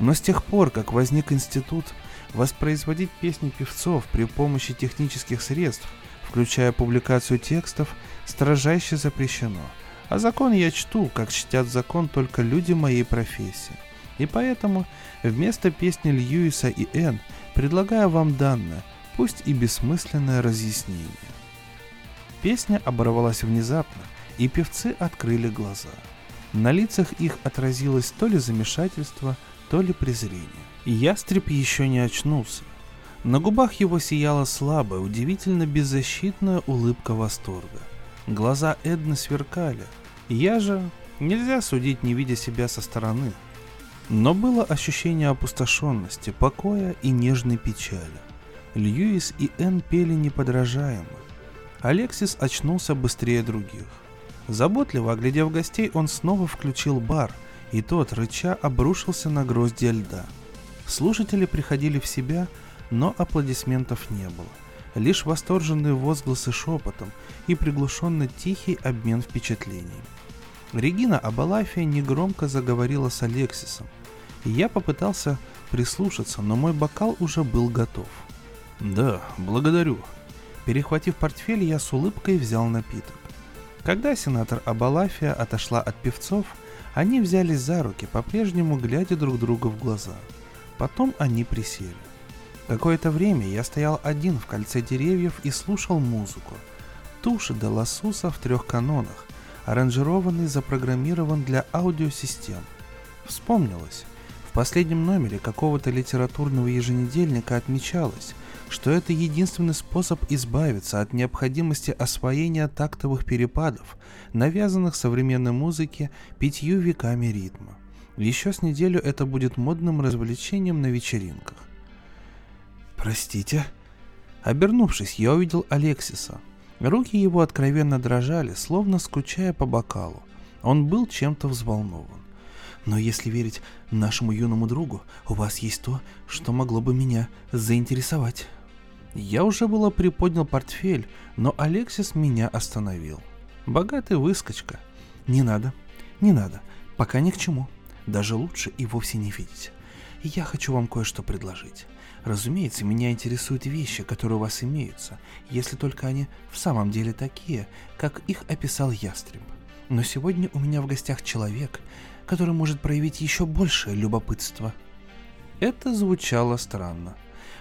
Но с тех пор, как возник институт, воспроизводить песни певцов при помощи технических средств, включая публикацию текстов, строжайше запрещено. А закон я чту, как чтят закон только люди моей профессии. И поэтому вместо песни Льюиса и Энн предлагаю вам данное, пусть и бессмысленное разъяснение. Песня оборвалась внезапно, и певцы открыли глаза. На лицах их отразилось то ли замешательство, то ли презрение. Ястреб еще не очнулся. На губах его сияла слабая, удивительно беззащитная улыбка восторга. Глаза Эдны сверкали. Я же... Нельзя судить, не видя себя со стороны. Но было ощущение опустошенности, покоя и нежной печали. Льюис и Энн пели неподражаемо. Алексис очнулся быстрее других. Заботливо оглядев гостей, он снова включил бар, и тот, рыча, обрушился на гроздья льда. Слушатели приходили в себя, но аплодисментов не было. Лишь восторженные возгласы шепотом и приглушенно тихий обмен впечатлениями. Регина Абалафия негромко заговорила с Алексисом. И я попытался прислушаться, но мой бокал уже был готов. «Да, благодарю». Перехватив портфель, я с улыбкой взял напиток. Когда сенатор Абалафия отошла от певцов, они взялись за руки, по-прежнему глядя друг другу в глаза. Потом они присели. Какое-то время я стоял один в кольце деревьев и слушал музыку. Туши де Ласуса в трех канонах, аранжированный, запрограммирован для аудиосистем. Вспомнилось. В последнем номере какого-то литературного еженедельника отмечалось, что это единственный способ избавиться от необходимости освоения тактовых перепадов, навязанных современной музыке пятью веками ритма. Еще с неделю это будет модным развлечением на вечеринках. «Простите?» Обернувшись, я увидел Алексиса – Руки его откровенно дрожали, словно скучая по бокалу. Он был чем-то взволнован. Но если верить нашему юному другу, у вас есть то, что могло бы меня заинтересовать. Я уже было приподнял портфель, но Алексис меня остановил. Богатый выскочка. Не надо, не надо, пока ни к чему. Даже лучше и вовсе не видеть. Я хочу вам кое-что предложить. Разумеется, меня интересуют вещи, которые у вас имеются, если только они в самом деле такие, как их описал Ястреб. Но сегодня у меня в гостях человек, который может проявить еще большее любопытство. Это звучало странно.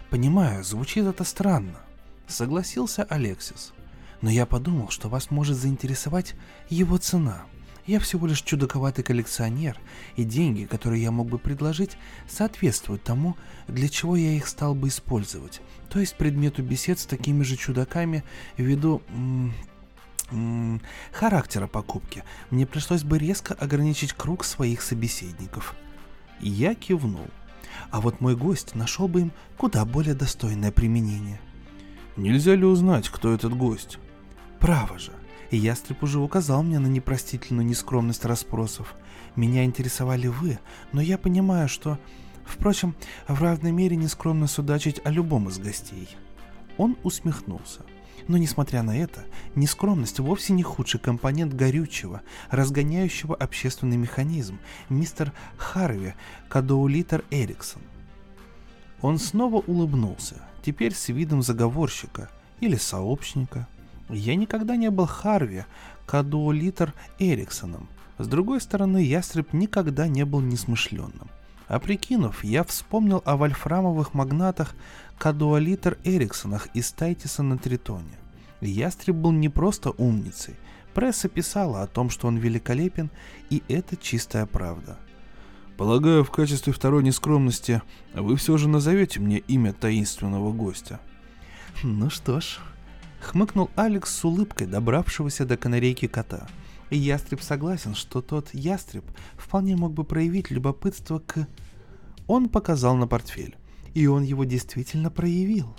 Понимаю, звучит это странно, согласился Алексис. Но я подумал, что вас может заинтересовать его цена – я всего лишь чудаковатый коллекционер, и деньги, которые я мог бы предложить, соответствуют тому, для чего я их стал бы использовать, то есть предмету бесед с такими же чудаками ввиду м- м- характера покупки. Мне пришлось бы резко ограничить круг своих собеседников. Я кивнул. А вот мой гость нашел бы им куда более достойное применение. Нельзя ли узнать, кто этот гость? Право же. И ястреб уже указал мне на непростительную нескромность расспросов. Меня интересовали вы, но я понимаю, что... Впрочем, в равной мере нескромно судачить о любом из гостей. Он усмехнулся. Но несмотря на это, нескромность вовсе не худший компонент горючего, разгоняющего общественный механизм, мистер Харви Кадоулитер Эриксон. Он снова улыбнулся, теперь с видом заговорщика или сообщника. Я никогда не был Харви, Кадуолитер Эриксоном. С другой стороны, ястреб никогда не был несмышленным. А прикинув, я вспомнил о вольфрамовых магнатах Кадуолитер Эриксонах из Тайтиса на Тритоне. Ястреб был не просто умницей. Пресса писала о том, что он великолепен, и это чистая правда. Полагаю, в качестве второй нескромности вы все же назовете мне имя таинственного гостя. Ну что ж, Хмыкнул Алекс с улыбкой добравшегося до канарейки кота. И ястреб согласен, что тот ястреб вполне мог бы проявить любопытство к... Он показал на портфель. И он его действительно проявил.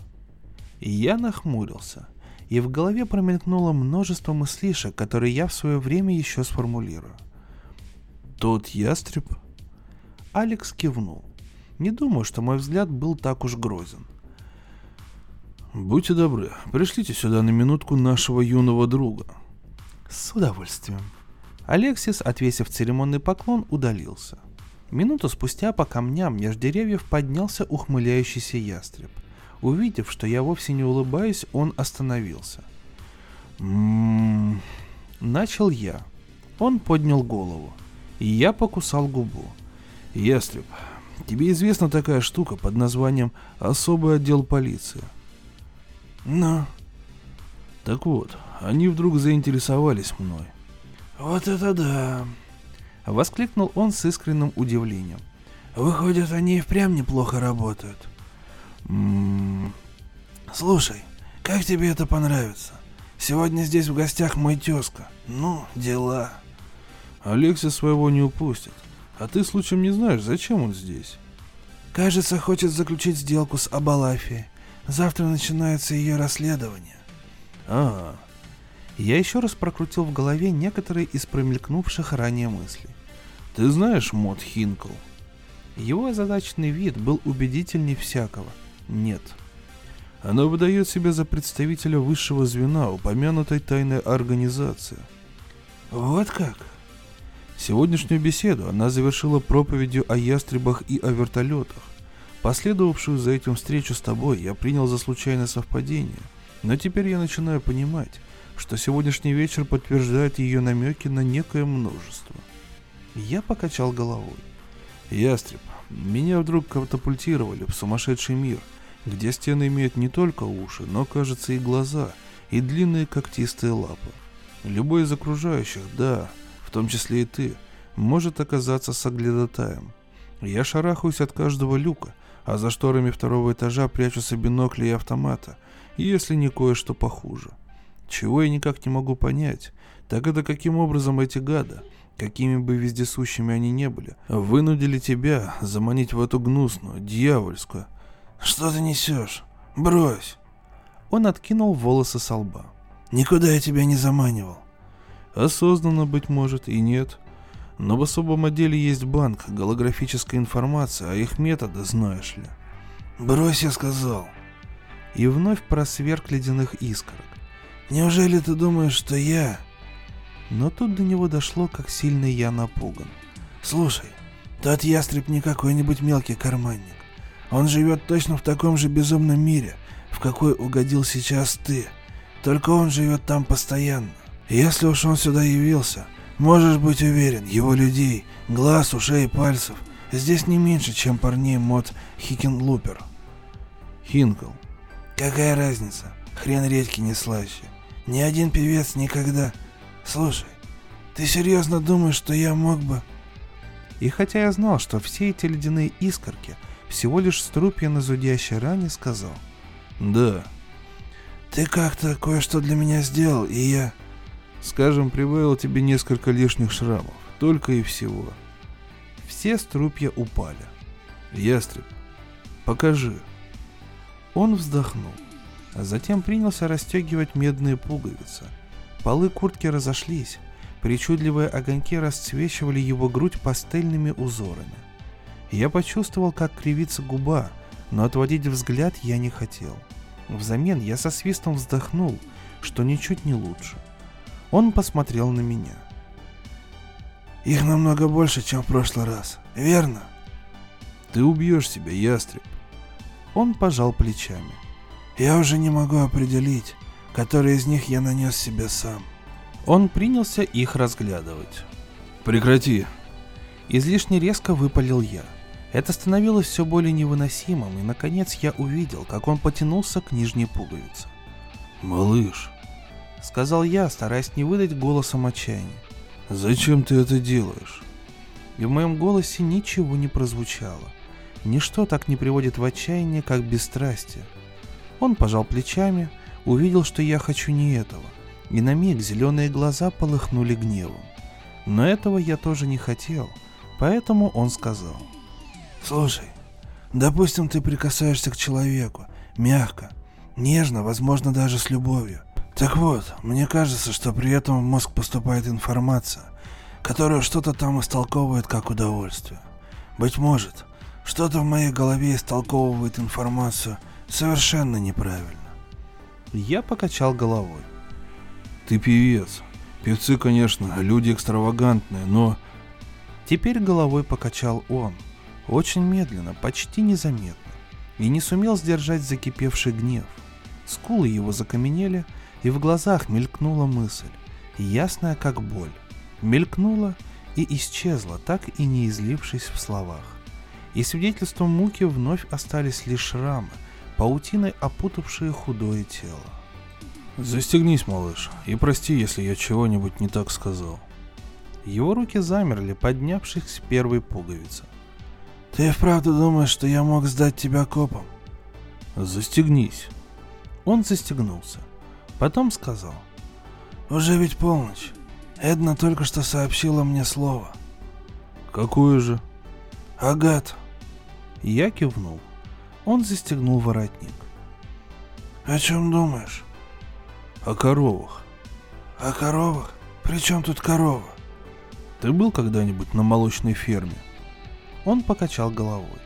Я нахмурился. И в голове промелькнуло множество мыслишек, которые я в свое время еще сформулирую. «Тот ястреб?» Алекс кивнул. Не думаю, что мой взгляд был так уж грозен. Будьте добры, пришлите сюда на минутку нашего юного друга. С удовольствием. Алексис, отвесив церемонный поклон, удалился. Минуту спустя по камням меж деревьев поднялся ухмыляющийся ястреб. Увидев, что я вовсе не улыбаюсь, он остановился. «М-м-м...» Начал я. Он поднял голову. И я покусал губу. «Ястреб, тебе известна такая штука под названием «Особый отдел полиции»?» «Ну?» «Так вот, они вдруг заинтересовались мной». «Вот это да!» Воскликнул он с искренним удивлением. «Выходит, они и впрямь неплохо работают». «М-м-м...» «Слушай, как тебе это понравится? Сегодня здесь в гостях мой тезка. Ну, дела». «Алексис своего не упустит. А ты случаем не знаешь, зачем он здесь?» «Кажется, хочет заключить сделку с Абалафией. Завтра начинается ее расследование». «А, я еще раз прокрутил в голове некоторые из промелькнувших ранее мыслей. «Ты знаешь Мод Хинкл?» Его озадаченный вид был убедительней всякого. «Нет». Она выдает себя за представителя высшего звена упомянутой тайной организации. «Вот как?» Сегодняшнюю беседу она завершила проповедью о ястребах и о вертолетах. Последовавшую за этим встречу с тобой я принял за случайное совпадение, но теперь я начинаю понимать, что сегодняшний вечер подтверждает ее намеки на некое множество. Я покачал головой. Ястреб, меня вдруг катапультировали в сумасшедший мир, где стены имеют не только уши, но, кажется, и глаза, и длинные когтистые лапы. Любой из окружающих, да, в том числе и ты, может оказаться соглядатаем. Я шарахаюсь от каждого люка, а за шторами второго этажа прячутся бинокли и автомата, если не кое-что похуже – чего я никак не могу понять, так это каким образом эти гады, какими бы вездесущими они не были, вынудили тебя заманить в эту гнусную, дьявольскую... Что ты несешь? Брось! Он откинул волосы со лба. Никуда я тебя не заманивал. Осознанно, быть может, и нет. Но в особом отделе есть банк, голографическая информация, а их методы знаешь ли. Брось, я сказал. И вновь просверк ледяных искорок. Неужели ты думаешь, что я...» Но тут до него дошло, как сильно я напуган. «Слушай, тот ястреб не какой-нибудь мелкий карманник. Он живет точно в таком же безумном мире, в какой угодил сейчас ты. Только он живет там постоянно. Если уж он сюда явился, можешь быть уверен, его людей, глаз, ушей и пальцев здесь не меньше, чем парней мод Хикенлупер. Хинкл. Какая разница? Хрен редьки не слаще. Ни один певец никогда... Слушай, ты серьезно думаешь, что я мог бы... И хотя я знал, что все эти ледяные искорки всего лишь струпья на зудящей ране, сказал. Да. Ты как-то кое-что для меня сделал, и я... Скажем, прибавил тебе несколько лишних шрамов. Только и всего. Все струпья упали. Ястреб, покажи. Он вздохнул а затем принялся расстегивать медные пуговицы. Полы куртки разошлись, причудливые огоньки расцвечивали его грудь пастельными узорами. Я почувствовал, как кривится губа, но отводить взгляд я не хотел. Взамен я со свистом вздохнул, что ничуть не лучше. Он посмотрел на меня. «Их намного больше, чем в прошлый раз, верно?» «Ты убьешь себя, ястреб!» Он пожал плечами. Я уже не могу определить, который из них я нанес себе сам. Он принялся их разглядывать. Прекрати. Излишне резко выпалил я. Это становилось все более невыносимым, и наконец я увидел, как он потянулся к нижней пуговице. «Малыш», — сказал я, стараясь не выдать голосом отчаяния. «Зачем ты это делаешь?» И в моем голосе ничего не прозвучало. Ничто так не приводит в отчаяние, как бесстрастие. Он пожал плечами, увидел, что я хочу не этого, и на миг зеленые глаза полыхнули гневом. Но этого я тоже не хотел, поэтому он сказал. «Слушай, допустим, ты прикасаешься к человеку, мягко, нежно, возможно, даже с любовью. Так вот, мне кажется, что при этом в мозг поступает информация, которая что-то там истолковывает как удовольствие. Быть может, что-то в моей голове истолковывает информацию – совершенно неправильно. Я покачал головой. Ты певец. Певцы, конечно, люди экстравагантные, но... Теперь головой покачал он. Очень медленно, почти незаметно. И не сумел сдержать закипевший гнев. Скулы его закаменели, и в глазах мелькнула мысль, ясная как боль. Мелькнула и исчезла, так и не излившись в словах. И свидетельством муки вновь остались лишь шрамы, паутиной опутавшие худое тело. Застегнись, малыш, и прости, если я чего-нибудь не так сказал. Его руки замерли, поднявшись с первой пуговицы. Ты вправду думаешь, что я мог сдать тебя копам? Застегнись. Он застегнулся. Потом сказал. Уже ведь полночь. Эдна только что сообщила мне слово. Какое же? Агат. Я кивнул. Он застегнул воротник. О чем думаешь? О коровах. О коровах? При чем тут корова? Ты был когда-нибудь на молочной ферме? Он покачал головой.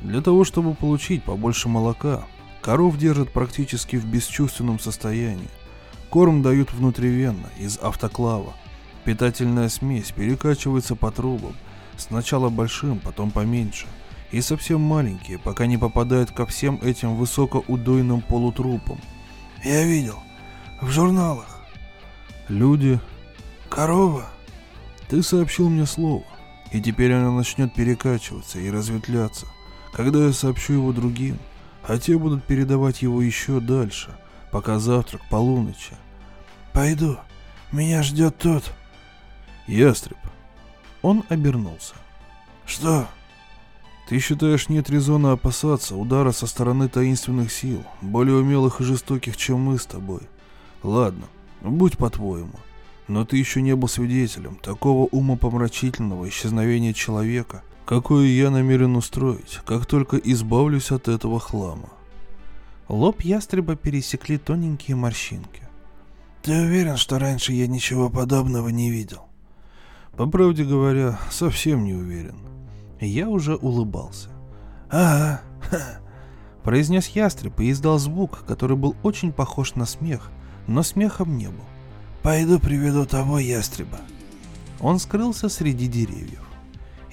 Для того, чтобы получить побольше молока, коров держат практически в бесчувственном состоянии. Корм дают внутривенно, из автоклава. Питательная смесь перекачивается по трубам, сначала большим, потом поменьше, и совсем маленькие, пока не попадают ко всем этим высокоудойным полутрупам. Я видел. В журналах. Люди... Корова. Ты сообщил мне слово, и теперь она начнет перекачиваться и разветвляться. Когда я сообщу его другим, а те будут передавать его еще дальше, пока завтрак полуночи. Пойду. Меня ждет тот. Ястреб. Он обернулся. Что? Ты считаешь, нет резона опасаться удара со стороны таинственных сил, более умелых и жестоких, чем мы с тобой? Ладно, будь по-твоему. Но ты еще не был свидетелем такого умопомрачительного исчезновения человека, какое я намерен устроить, как только избавлюсь от этого хлама. Лоб ястреба пересекли тоненькие морщинки. Ты уверен, что раньше я ничего подобного не видел? По правде говоря, совсем не уверен. Я уже улыбался. Ага, произнес ястреб и издал звук, который был очень похож на смех, но смехом не был. Пойду приведу того ястреба. Он скрылся среди деревьев.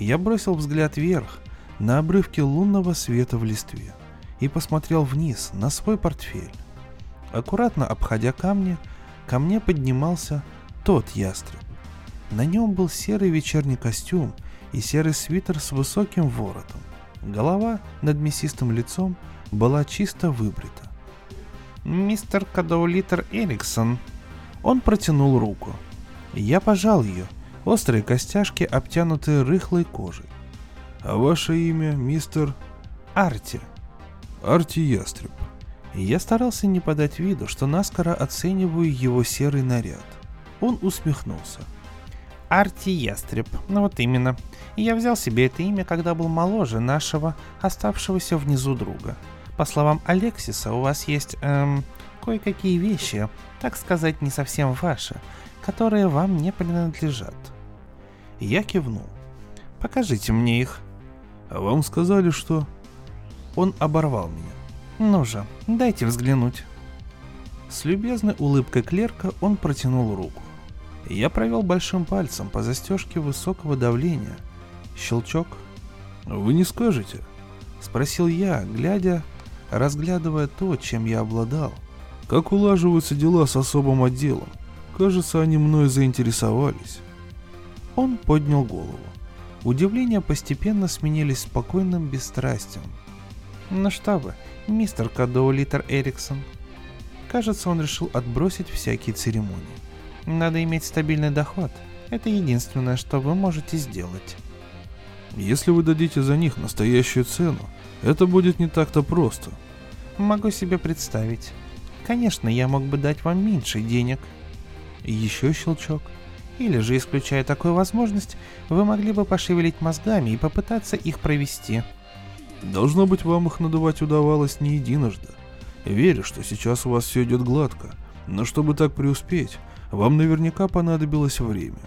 Я бросил взгляд вверх, на обрывки лунного света в листве, и посмотрел вниз, на свой портфель. Аккуратно обходя камни, ко мне поднимался тот ястреб. На нем был серый вечерний костюм и серый свитер с высоким воротом. Голова над мясистым лицом была чисто выбрита. «Мистер Кадаулитер Эриксон», он протянул руку. Я пожал ее. Острые костяшки, обтянутые рыхлой кожей. А ваше имя, мистер... Арти. Арти Ястреб. Я старался не подать виду, что наскоро оцениваю его серый наряд. Он усмехнулся. Арти Ястреб, ну вот именно. Я взял себе это имя, когда был моложе нашего, оставшегося внизу друга. По словам Алексиса, у вас есть, эм, кое-какие вещи, так сказать, не совсем ваши, которые вам не принадлежат. Я кивнул. Покажите мне их. А вам сказали, что... Он оборвал меня. Ну же, дайте взглянуть. С любезной улыбкой клерка он протянул руку. Я провел большим пальцем по застежке высокого давления. Щелчок. «Вы не скажете?» — спросил я, глядя, разглядывая то, чем я обладал. Как улаживаются дела с особым отделом? Кажется, они мной заинтересовались. Он поднял голову. Удивления постепенно сменились спокойным бесстрастием. Ну что вы, мистер Кадоулитер Эриксон. Кажется, он решил отбросить всякие церемонии. Надо иметь стабильный доход. Это единственное, что вы можете сделать. Если вы дадите за них настоящую цену, это будет не так-то просто. Могу себе представить. Конечно, я мог бы дать вам меньше денег. Еще щелчок. Или же, исключая такую возможность, вы могли бы пошевелить мозгами и попытаться их провести. Должно быть, вам их надувать удавалось не единожды. Верю, что сейчас у вас все идет гладко, но чтобы так преуспеть, вам наверняка понадобилось время.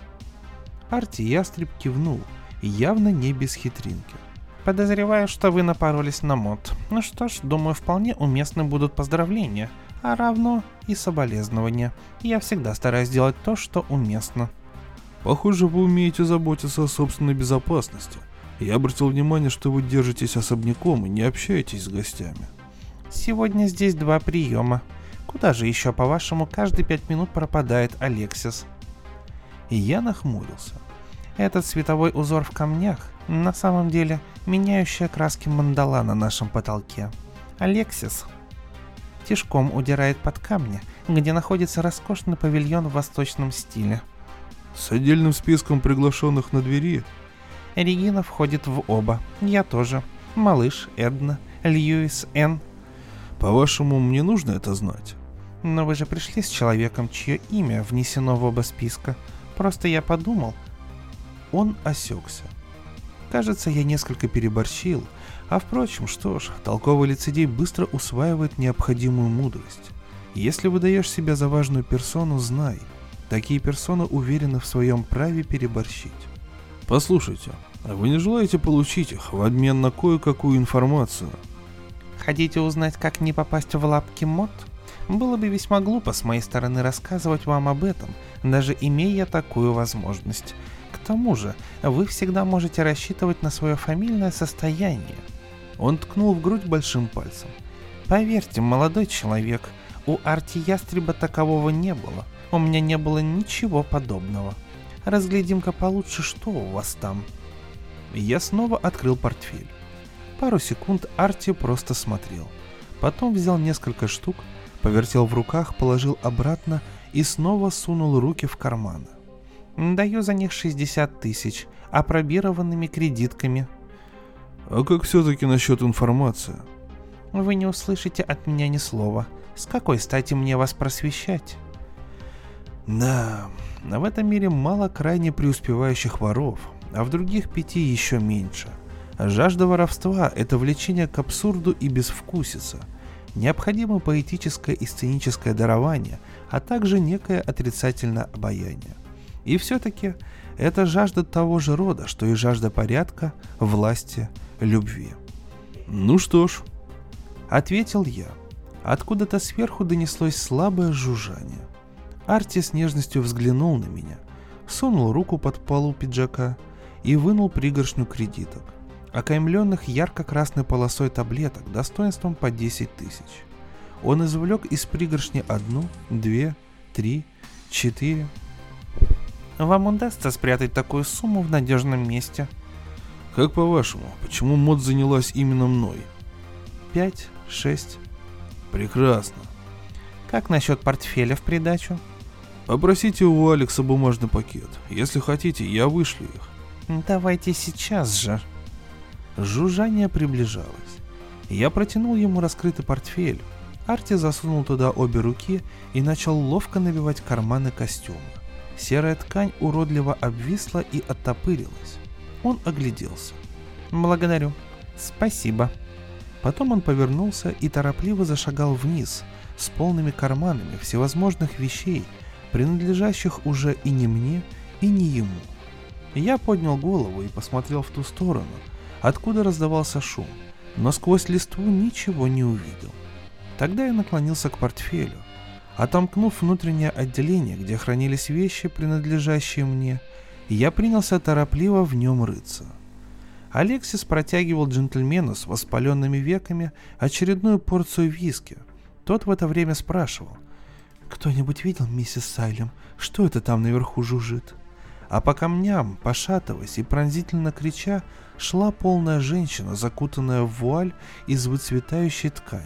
Арти Ястреб кивнул, явно не без хитринки. Подозреваю, что вы напоролись на мод. Ну что ж, думаю, вполне уместны будут поздравления. а равно и соболезнования. Я всегда стараюсь делать то, что уместно. Похоже, вы умеете заботиться о собственной безопасности. Я обратил внимание, что вы держитесь особняком и не общаетесь с гостями. Сегодня здесь два приема. Куда же еще, по-вашему, каждые пять минут пропадает Алексис? И я нахмурился. Этот световой узор в камнях на самом деле меняющая краски мандала на нашем потолке. Алексис тишком удирает под камни, где находится роскошный павильон в восточном стиле. С отдельным списком приглашенных на двери. Регина входит в оба. Я тоже. Малыш, Эдна, Льюис, Энн. По-вашему, мне нужно это знать? Но вы же пришли с человеком, чье имя внесено в оба списка. Просто я подумал. Он осекся. Кажется, я несколько переборщил. А впрочем, что ж, толковый лицедей быстро усваивает необходимую мудрость. Если выдаешь себя за важную персону, знай. Такие персоны уверены в своем праве переборщить. Послушайте, а вы не желаете получить их в обмен на кое-какую информацию? Хотите узнать, как не попасть в лапки мод? Было бы весьма глупо с моей стороны рассказывать вам об этом, даже имея такую возможность. К тому же, вы всегда можете рассчитывать на свое фамильное состояние. Он ткнул в грудь большим пальцем. Поверьте, молодой человек, у Арти Ястреба такового не было. У меня не было ничего подобного. Разглядим-ка получше, что у вас там. Я снова открыл портфель. Пару секунд Арти просто смотрел. Потом взял несколько штук, повертел в руках, положил обратно и снова сунул руки в карманы. Даю за них 60 тысяч, апробированными кредитками. А как все-таки насчет информации? Вы не услышите от меня ни слова. С какой стати мне вас просвещать? Да, в этом мире мало крайне преуспевающих воров, а в других пяти еще меньше. Жажда воровства – это влечение к абсурду и безвкусица. Необходимо поэтическое и сценическое дарование, а также некое отрицательное обаяние. И все-таки это жажда того же рода, что и жажда порядка, власти, любви. «Ну что ж», — ответил я. Откуда-то сверху донеслось слабое жужжание. Арти с нежностью взглянул на меня, сунул руку под полу пиджака и вынул пригоршню кредиток, окаймленных ярко-красной полосой таблеток достоинством по 10 тысяч. Он извлек из пригоршни одну, две, три, четыре. Вам удастся спрятать такую сумму в надежном месте? Как по-вашему, почему мод занялась именно мной? Пять, шесть. Прекрасно. Как насчет портфеля в придачу? Попросите у Алекса бумажный пакет. Если хотите, я вышлю их. Давайте сейчас же. Жужжание приближалось. Я протянул ему раскрытый портфель. Арти засунул туда обе руки и начал ловко набивать карманы костюма. Серая ткань уродливо обвисла и оттопырилась. Он огляделся. «Благодарю. Спасибо». Потом он повернулся и торопливо зашагал вниз, с полными карманами всевозможных вещей, принадлежащих уже и не мне, и не ему. Я поднял голову и посмотрел в ту сторону, откуда раздавался шум, но сквозь листву ничего не увидел. Тогда я наклонился к портфелю. Отомкнув внутреннее отделение, где хранились вещи, принадлежащие мне, я принялся торопливо в нем рыться. Алексис протягивал джентльмену с воспаленными веками очередную порцию виски. Тот в это время спрашивал, «Кто-нибудь видел миссис Сайлем? Что это там наверху жужжит?» А по камням, пошатываясь и пронзительно крича, шла полная женщина, закутанная в вуаль из выцветающей ткани.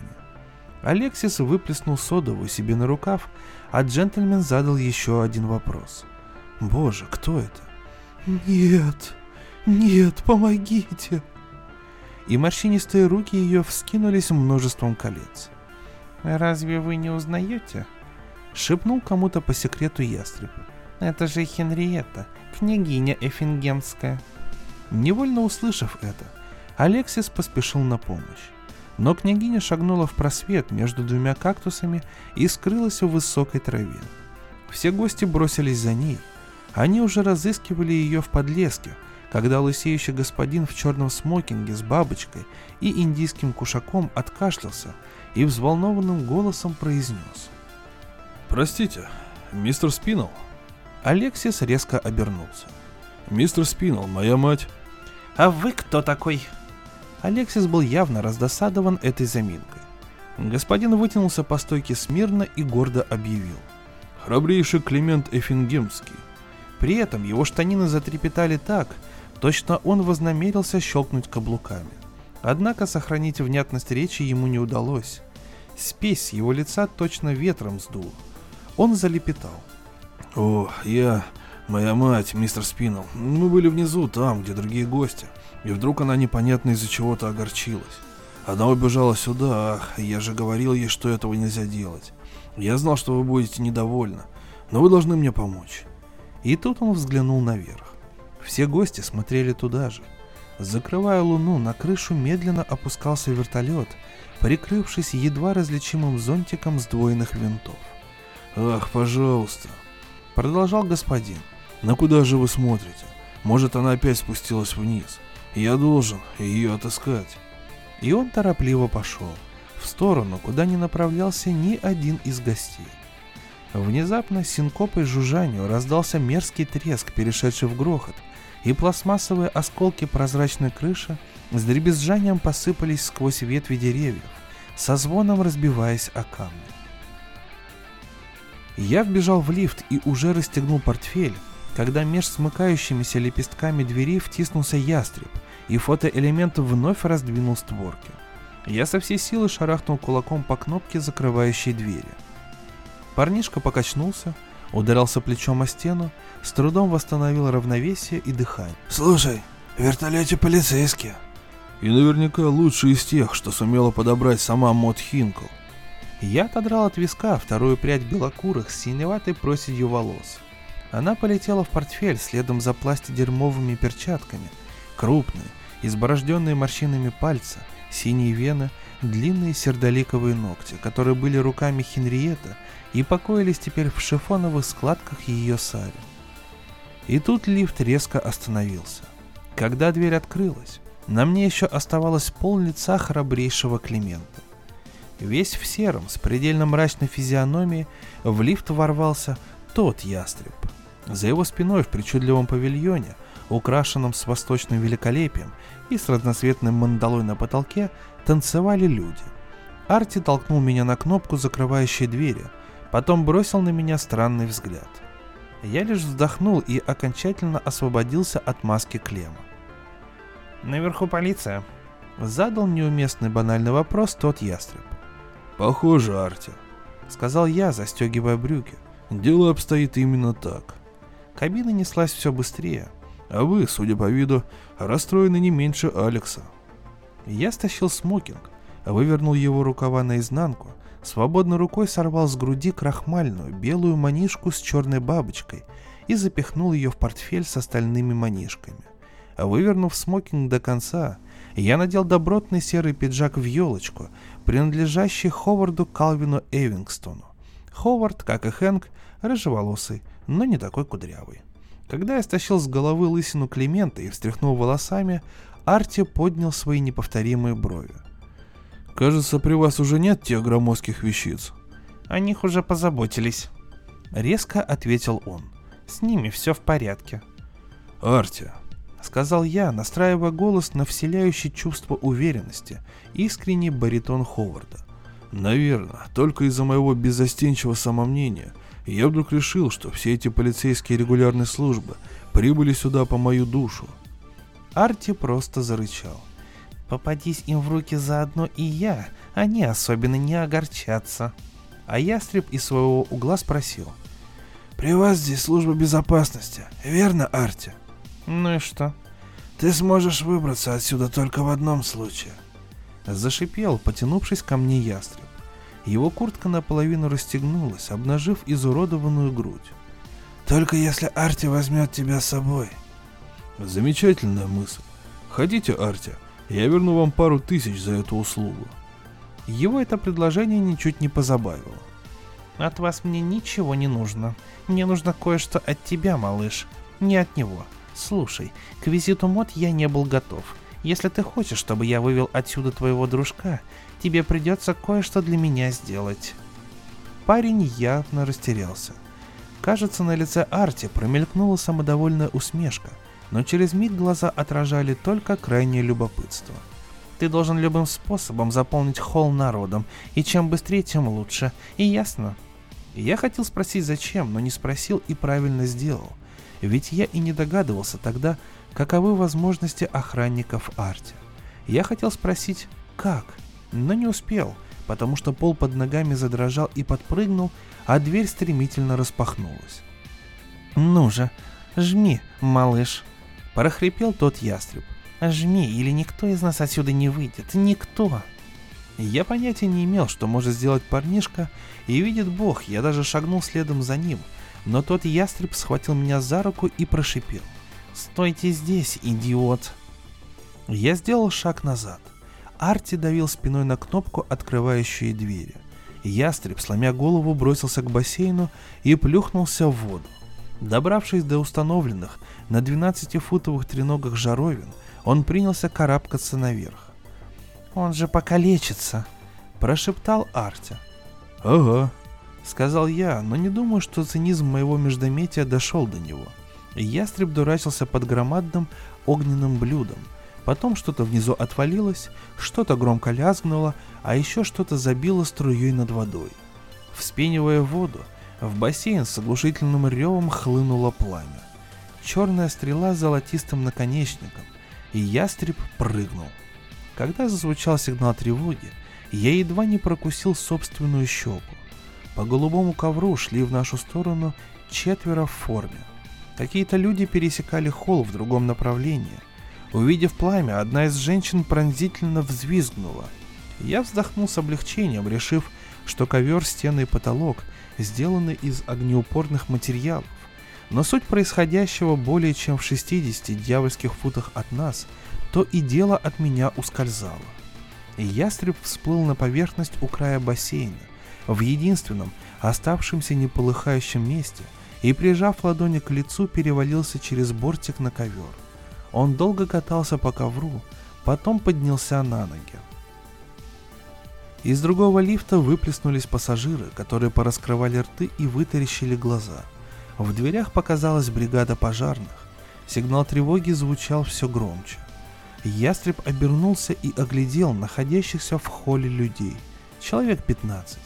Алексис выплеснул содовую себе на рукав, а джентльмен задал еще один вопрос. «Боже, кто это?» «Нет, нет, помогите!» И морщинистые руки ее вскинулись множеством колец. «Разве вы не узнаете?» Шепнул кому-то по секрету ястреб. «Это же Хенриетта, княгиня Эфингемская». Невольно услышав это, Алексис поспешил на помощь. Но княгиня шагнула в просвет между двумя кактусами и скрылась в высокой траве. Все гости бросились за ней. Они уже разыскивали ее в подлеске, когда лысеющий господин в черном смокинге с бабочкой и индийским кушаком откашлялся и взволнованным голосом произнес. «Простите, мистер Спинал?» Алексис резко обернулся. «Мистер Спинал, моя мать...» «А вы кто такой?» Алексис был явно раздосадован этой заминкой. Господин вытянулся по стойке смирно и гордо объявил. «Храбрейший Климент Эфингемский». При этом его штанины затрепетали так, точно он вознамерился щелкнуть каблуками. Однако сохранить внятность речи ему не удалось. Спесь его лица точно ветром сдул. Он залепетал. «О, я... Моя мать, мистер Спиннелл. Мы были внизу, там, где другие гости. И вдруг она непонятно из-за чего-то огорчилась. Она убежала сюда, ах, я же говорил ей, что этого нельзя делать. Я знал, что вы будете недовольны, но вы должны мне помочь». И тут он взглянул наверх. Все гости смотрели туда же. Закрывая луну, на крышу медленно опускался вертолет, прикрывшись едва различимым зонтиком сдвоенных винтов. «Ах, пожалуйста!» Продолжал господин. «На куда же вы смотрите? Может, она опять спустилась вниз? Я должен ее отыскать». И он торопливо пошел в сторону, куда не направлялся ни один из гостей. Внезапно синкопой жужжанию раздался мерзкий треск, перешедший в грохот, и пластмассовые осколки прозрачной крыши с дребезжанием посыпались сквозь ветви деревьев, со звоном разбиваясь о камни. Я вбежал в лифт и уже расстегнул портфель, когда меж смыкающимися лепестками двери втиснулся ястреб, и фотоэлемент вновь раздвинул створки. Я со всей силы шарахнул кулаком по кнопке, закрывающей двери. Парнишка покачнулся, ударился плечом о стену, с трудом восстановил равновесие и дыхание. «Слушай, в вертолете полицейские». «И наверняка лучший из тех, что сумела подобрать сама Мот Хинкл». Я отодрал от виска вторую прядь белокурых с синеватой проседью волос. Она полетела в портфель следом за пластидермовыми перчатками. Крупные, изборожденные морщинами пальца, синие вены, длинные сердоликовые ногти, которые были руками Хенриетта и покоились теперь в шифоновых складках ее сари. И тут лифт резко остановился. Когда дверь открылась, на мне еще оставалось пол лица храбрейшего Климента. Весь в сером, с предельно мрачной физиономией, в лифт ворвался тот ястреб. За его спиной в причудливом павильоне, украшенном с восточным великолепием и с разноцветным мандалой на потолке, танцевали люди. Арти толкнул меня на кнопку, закрывающей двери, потом бросил на меня странный взгляд. Я лишь вздохнул и окончательно освободился от маски Клема. «Наверху полиция», — задал неуместный банальный вопрос тот ястреб. «Похоже, Арти», — сказал я, застегивая брюки. «Дело обстоит именно так». Кабина неслась все быстрее. А вы, судя по виду, расстроены не меньше Алекса. Я стащил смокинг, вывернул его рукава наизнанку, свободной рукой сорвал с груди крахмальную белую манишку с черной бабочкой и запихнул ее в портфель с остальными манишками. Вывернув смокинг до конца, я надел добротный серый пиджак в елочку, принадлежащий Ховарду Калвину Эвингстону. Ховард, как и Хэнк, рыжеволосый, но не такой кудрявый. Когда я стащил с головы лысину Климента и встряхнул волосами, Арти поднял свои неповторимые брови. «Кажется, при вас уже нет тех громоздких вещиц». «О них уже позаботились», — резко ответил он. «С ними все в порядке». «Арти», — сказал я, настраивая голос на вселяющий чувство уверенности, искренний баритон Ховарда. «Наверное, только из-за моего беззастенчивого самомнения я вдруг решил, что все эти полицейские регулярные службы прибыли сюда по мою душу. Арти просто зарычал. Попадись им в руки заодно и я, они особенно не огорчатся. А ястреб из своего угла спросил. «При вас здесь служба безопасности, верно, Арти?» «Ну и что?» «Ты сможешь выбраться отсюда только в одном случае». Зашипел, потянувшись ко мне ястреб. Его куртка наполовину расстегнулась, обнажив изуродованную грудь. «Только если Арти возьмет тебя с собой». «Замечательная мысль. Хотите, Арти, я верну вам пару тысяч за эту услугу». Его это предложение ничуть не позабавило. «От вас мне ничего не нужно. Мне нужно кое-что от тебя, малыш. Не от него. Слушай, к визиту мод я не был готов. Если ты хочешь, чтобы я вывел отсюда твоего дружка, тебе придется кое-что для меня сделать. Парень явно растерялся. Кажется, на лице Арти промелькнула самодовольная усмешка, но через миг глаза отражали только крайнее любопытство. Ты должен любым способом заполнить холл народом, и чем быстрее, тем лучше. И ясно? Я хотел спросить зачем, но не спросил и правильно сделал. Ведь я и не догадывался тогда, каковы возможности охранников Арти. Я хотел спросить, как, но не успел, потому что пол под ногами задрожал и подпрыгнул, а дверь стремительно распахнулась. «Ну же, жми, малыш!» – прохрипел тот ястреб. «Жми, или никто из нас отсюда не выйдет, никто!» Я понятия не имел, что может сделать парнишка, и видит бог, я даже шагнул следом за ним, но тот ястреб схватил меня за руку и прошипел. «Стойте здесь, идиот!» Я сделал шаг назад. Арти давил спиной на кнопку, открывающую двери. Ястреб, сломя голову, бросился к бассейну и плюхнулся в воду. Добравшись до установленных на 12-футовых треногах жаровин, он принялся карабкаться наверх. «Он же покалечится!» – прошептал Арти. Ага, Сказал я, но не думаю, что цинизм моего междометия дошел до него. Ястреб дурачился под громадным огненным блюдом. Потом что-то внизу отвалилось, что-то громко лязгнуло, а еще что-то забило струей над водой. Вспенивая воду, в бассейн с оглушительным ревом хлынуло пламя. Черная стрела с золотистым наконечником, и ястреб прыгнул. Когда зазвучал сигнал тревоги, я едва не прокусил собственную щеку. По голубому ковру шли в нашу сторону четверо в форме. Какие-то люди пересекали холл в другом направлении. Увидев пламя, одна из женщин пронзительно взвизгнула. Я вздохнул с облегчением, решив, что ковер, стены и потолок сделаны из огнеупорных материалов. Но суть происходящего более чем в 60 дьявольских футах от нас, то и дело от меня ускользало и ястреб всплыл на поверхность у края бассейна, в единственном, оставшемся неполыхающем месте, и, прижав ладони к лицу, перевалился через бортик на ковер. Он долго катался по ковру, потом поднялся на ноги. Из другого лифта выплеснулись пассажиры, которые пораскрывали рты и вытаращили глаза. В дверях показалась бригада пожарных. Сигнал тревоги звучал все громче. Ястреб обернулся и оглядел находящихся в холле людей. Человек 15.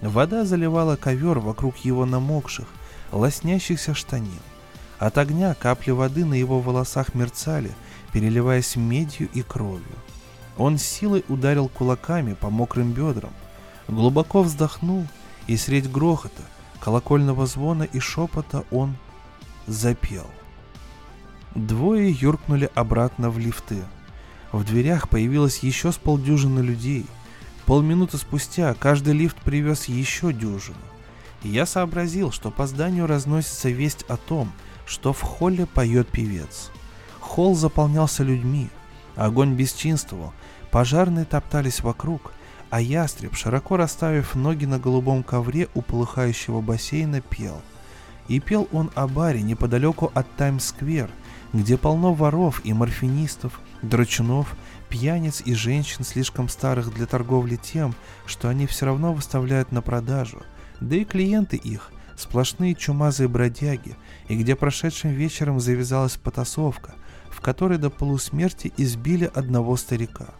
Вода заливала ковер вокруг его намокших, лоснящихся штанин. От огня капли воды на его волосах мерцали, переливаясь медью и кровью. Он силой ударил кулаками по мокрым бедрам, глубоко вздохнул, и средь грохота, колокольного звона и шепота он запел. Двое юркнули обратно в лифты – в дверях появилось еще с полдюжины людей. Полминуты спустя каждый лифт привез еще дюжину. я сообразил, что по зданию разносится весть о том, что в холле поет певец. Холл заполнялся людьми, огонь бесчинствовал, пожарные топтались вокруг, а ястреб, широко расставив ноги на голубом ковре у полыхающего бассейна, пел. И пел он о баре неподалеку от Таймс-сквер, где полно воров и морфинистов, драчунов, пьяниц и женщин, слишком старых для торговли тем, что они все равно выставляют на продажу, да и клиенты их – сплошные чумазые бродяги, и где прошедшим вечером завязалась потасовка, в которой до полусмерти избили одного старика.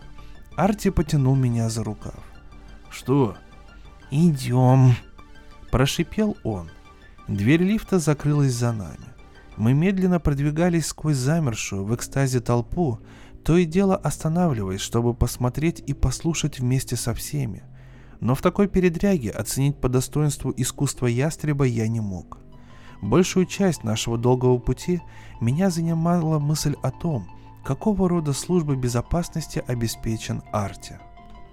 Арти потянул меня за рукав. «Что?» «Идем», – прошипел он. Дверь лифта закрылась за нами. Мы медленно продвигались сквозь замершую в экстазе толпу, то и дело останавливаясь, чтобы посмотреть и послушать вместе со всеми. Но в такой передряге оценить по достоинству искусство ястреба я не мог. Большую часть нашего долгого пути меня занимала мысль о том, какого рода службы безопасности обеспечен Арти.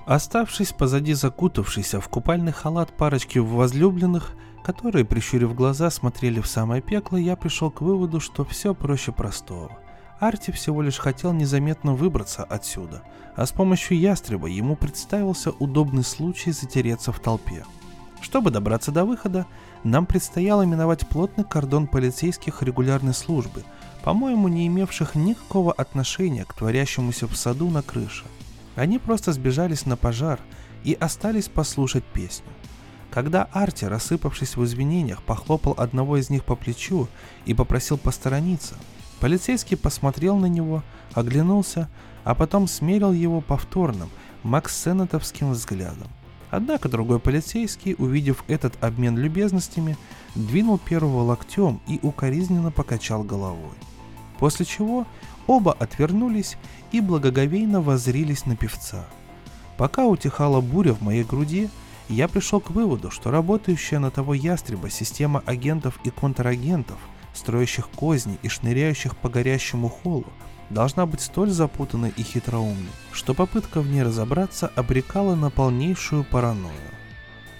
Оставшись позади закутавшейся в купальный халат парочки возлюбленных, которые, прищурив глаза, смотрели в самое пекло, я пришел к выводу, что все проще простого. Арти всего лишь хотел незаметно выбраться отсюда, а с помощью ястреба ему представился удобный случай затереться в толпе. Чтобы добраться до выхода, нам предстояло миновать плотный кордон полицейских регулярной службы, по-моему, не имевших никакого отношения к творящемуся в саду на крыше. Они просто сбежались на пожар и остались послушать песню. Когда Арти, рассыпавшись в извинениях, похлопал одного из них по плечу и попросил посторониться, полицейский посмотрел на него, оглянулся, а потом смерил его повторным, максенетовским взглядом. Однако другой полицейский, увидев этот обмен любезностями, двинул первого локтем и укоризненно покачал головой. После чего оба отвернулись и благоговейно воззрились на певца. Пока утихала буря в моей груди, я пришел к выводу, что работающая на того ястреба система агентов и контрагентов, строящих козни и шныряющих по горящему холлу, должна быть столь запутанной и хитроумной, что попытка в ней разобраться обрекала на полнейшую паранойю.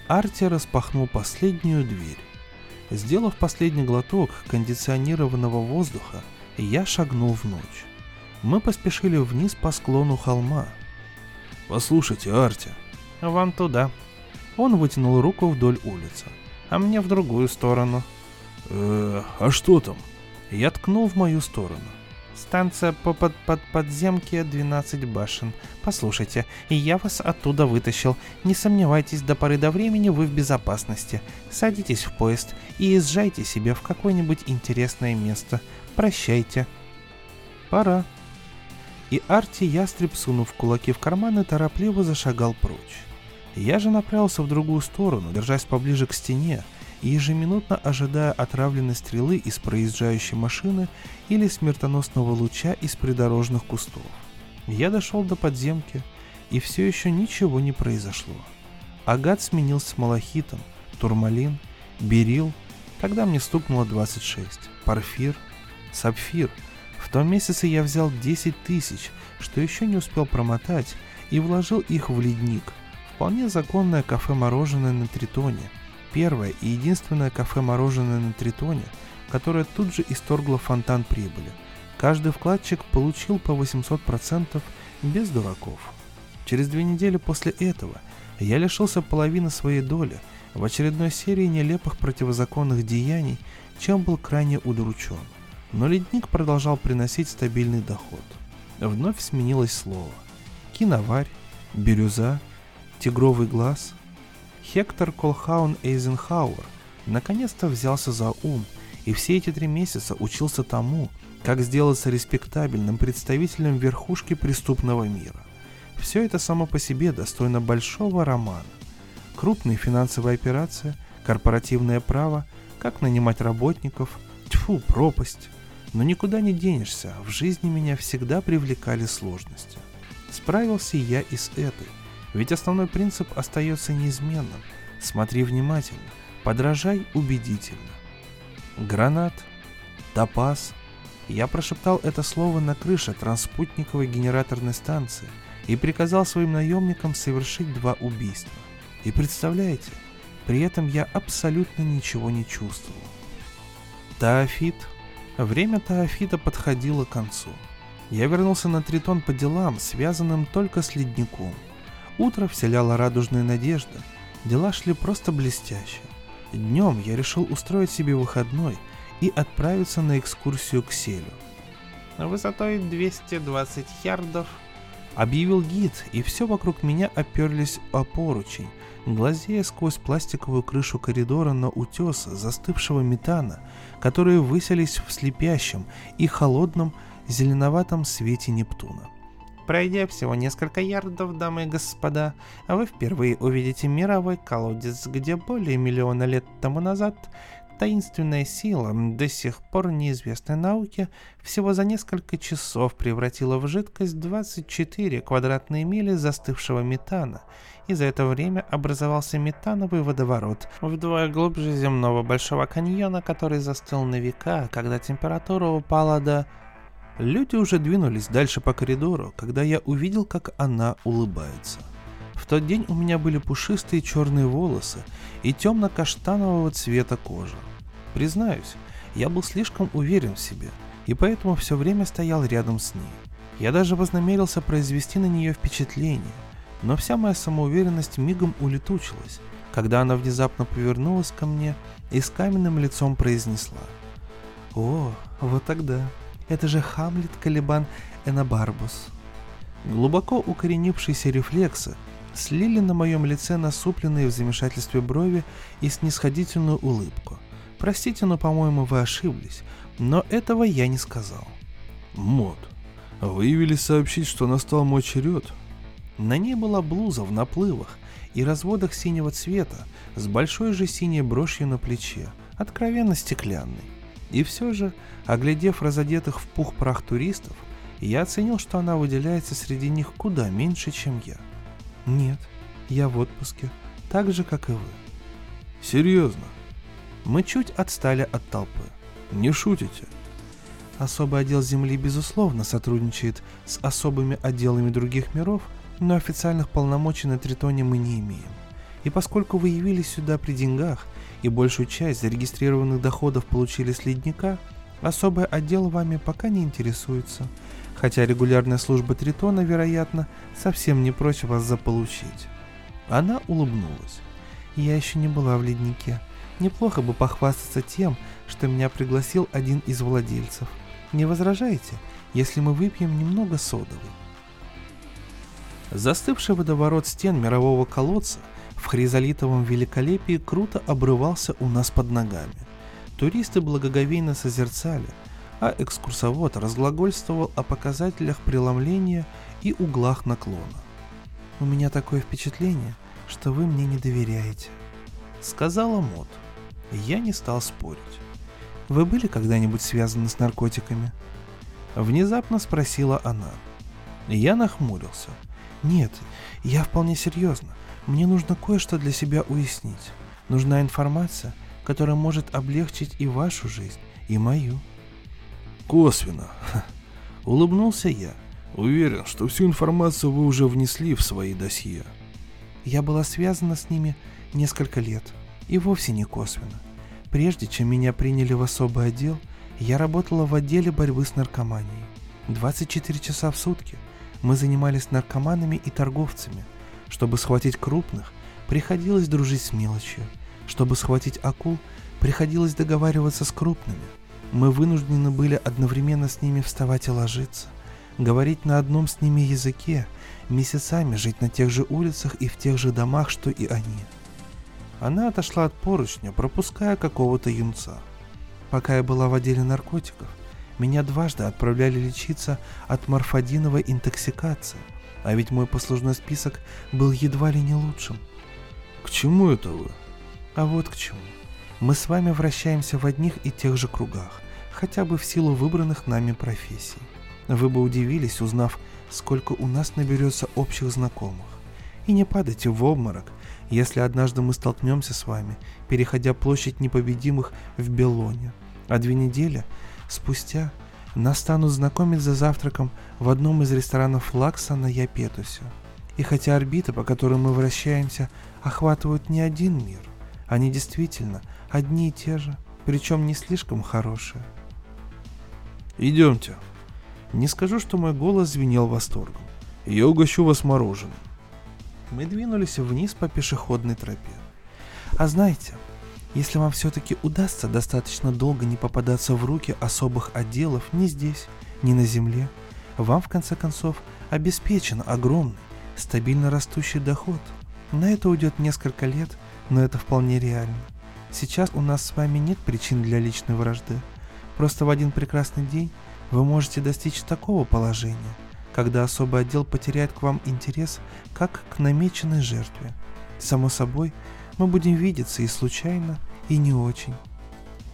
Арти распахнул последнюю дверь. Сделав последний глоток кондиционированного воздуха, я шагнул в ночь. Мы поспешили вниз по склону холма. «Послушайте, Арти». «Вам туда». Он вытянул руку вдоль улицы, а мне в другую сторону. «Э, а что там?» Я ткнул в мою сторону. Станция по под под подземке 12 башен. Послушайте, я вас оттуда вытащил. Не сомневайтесь, до поры до времени вы в безопасности. Садитесь в поезд и езжайте себе в какое-нибудь интересное место. Прощайте. Пора. И Арти Ястреб, сунув кулаки в карманы, торопливо зашагал прочь. Я же направился в другую сторону, держась поближе к стене, ежеминутно ожидая отравленной стрелы из проезжающей машины или смертоносного луча из придорожных кустов. Я дошел до подземки, и все еще ничего не произошло. Агат сменился малахитом, турмалин, берил, тогда мне стукнуло 26, парфир, сапфир. В том месяце я взял 10 тысяч, что еще не успел промотать, и вложил их в ледник. Вполне законное кафе-мороженое на Тритоне – первое и единственное кафе-мороженое на Тритоне, которое тут же исторгло фонтан прибыли. Каждый вкладчик получил по 800% без дураков. Через две недели после этого я лишился половины своей доли в очередной серии нелепых противозаконных деяний, чем был крайне удручен. Но ледник продолжал приносить стабильный доход. Вновь сменилось слово. Киноварь, бирюза, тигровый глаз – Хектор Колхаун Эйзенхауэр наконец-то взялся за ум и все эти три месяца учился тому, как сделаться респектабельным представителем верхушки преступного мира. Все это само по себе достойно большого романа. Крупные финансовые операции, корпоративное право, как нанимать работников, тьфу, пропасть. Но никуда не денешься, в жизни меня всегда привлекали сложности. Справился я и с этой – ведь основной принцип остается неизменным. Смотри внимательно, подражай убедительно. Гранат, топаз. Я прошептал это слово на крыше транспутниковой генераторной станции и приказал своим наемникам совершить два убийства. И представляете, при этом я абсолютно ничего не чувствовал. Таафит. Время Таафита подходило к концу. Я вернулся на Тритон по делам, связанным только с ледником – Утро вселяло радужные надежды. Дела шли просто блестяще. Днем я решил устроить себе выходной и отправиться на экскурсию к селю. «Высотой 220 ярдов», — объявил гид, и все вокруг меня оперлись о поручень, глазея сквозь пластиковую крышу коридора на утесы застывшего метана, которые выселись в слепящем и холодном зеленоватом свете Нептуна. Пройдя всего несколько ярдов, дамы и господа, вы впервые увидите мировой колодец, где более миллиона лет тому назад таинственная сила, до сих пор неизвестной науке, всего за несколько часов превратила в жидкость 24 квадратные мили застывшего метана, и за это время образовался метановый водоворот, вдвое глубже земного Большого каньона, который застыл на века, когда температура упала до Люди уже двинулись дальше по коридору, когда я увидел, как она улыбается. В тот день у меня были пушистые черные волосы и темно-каштанового цвета кожа. Признаюсь, я был слишком уверен в себе, и поэтому все время стоял рядом с ней. Я даже вознамерился произвести на нее впечатление, но вся моя самоуверенность мигом улетучилась, когда она внезапно повернулась ко мне и с каменным лицом произнесла. «О, вот тогда Это же Хамлет Калибан Энабарбус. Глубоко укоренившиеся рефлексы слили на моем лице насупленные в замешательстве брови и снисходительную улыбку. Простите, но, по-моему, вы ошиблись, но этого я не сказал. Мод, вы явились сообщить, что настал мой черед? На ней была блуза в наплывах и разводах синего цвета с большой же синей брошью на плече, откровенно стеклянной. И все же, оглядев разодетых в пух прах туристов, я оценил, что она выделяется среди них куда меньше, чем я. Нет, я в отпуске, так же, как и вы. Серьезно? Мы чуть отстали от толпы. Не шутите? Особый отдел Земли, безусловно, сотрудничает с особыми отделами других миров, но официальных полномочий на Тритоне мы не имеем. И поскольку вы явились сюда при деньгах и большую часть зарегистрированных доходов получили с ледника, особый отдел вами пока не интересуется, хотя регулярная служба Тритона, вероятно, совсем не прочь вас заполучить. Она улыбнулась. Я еще не была в леднике. Неплохо бы похвастаться тем, что меня пригласил один из владельцев. Не возражаете, если мы выпьем немного содовой? Застывший водоворот стен мирового колодца в хризолитовом великолепии круто обрывался у нас под ногами. Туристы благоговейно созерцали, а экскурсовод разглагольствовал о показателях преломления и углах наклона. «У меня такое впечатление, что вы мне не доверяете», — сказала Мот. Я не стал спорить. «Вы были когда-нибудь связаны с наркотиками?» Внезапно спросила она. Я нахмурился. «Нет, я вполне серьезно. Мне нужно кое-что для себя уяснить. Нужна информация, которая может облегчить и вашу жизнь, и мою». Косвенно. [laughs] Улыбнулся я. Уверен, что всю информацию вы уже внесли в свои досье. Я была связана с ними несколько лет, и вовсе не косвенно. Прежде чем меня приняли в особый отдел, я работала в отделе борьбы с наркоманией. 24 часа в сутки мы занимались наркоманами и торговцами. Чтобы схватить крупных, приходилось дружить с мелочью. Чтобы схватить акул, приходилось договариваться с крупными – мы вынуждены были одновременно с ними вставать и ложиться, говорить на одном с ними языке, месяцами жить на тех же улицах и в тех же домах, что и они. Она отошла от поручня, пропуская какого-то юнца. Пока я была в отделе наркотиков, меня дважды отправляли лечиться от морфодиновой интоксикации, а ведь мой послужной список был едва ли не лучшим. К чему это вы? А вот к чему. Мы с вами вращаемся в одних и тех же кругах, хотя бы в силу выбранных нами профессий. Вы бы удивились, узнав, сколько у нас наберется общих знакомых. И не падайте в обморок, если однажды мы столкнемся с вами, переходя площадь непобедимых в Белоне, а две недели спустя нас станут знакомить за завтраком в одном из ресторанов Лакса на Япетусе. И хотя орбиты, по которым мы вращаемся, охватывают не один мир, они действительно – одни и те же, причем не слишком хорошие. Идемте. Не скажу, что мой голос звенел восторгом. Я угощу вас мороженым. Мы двинулись вниз по пешеходной тропе. А знаете, если вам все-таки удастся достаточно долго не попадаться в руки особых отделов ни здесь, ни на земле, вам в конце концов обеспечен огромный, стабильно растущий доход. На это уйдет несколько лет, но это вполне реально. Сейчас у нас с вами нет причин для личной вражды. Просто в один прекрасный день вы можете достичь такого положения, когда особый отдел потеряет к вам интерес, как к намеченной жертве. Само собой, мы будем видеться и случайно, и не очень.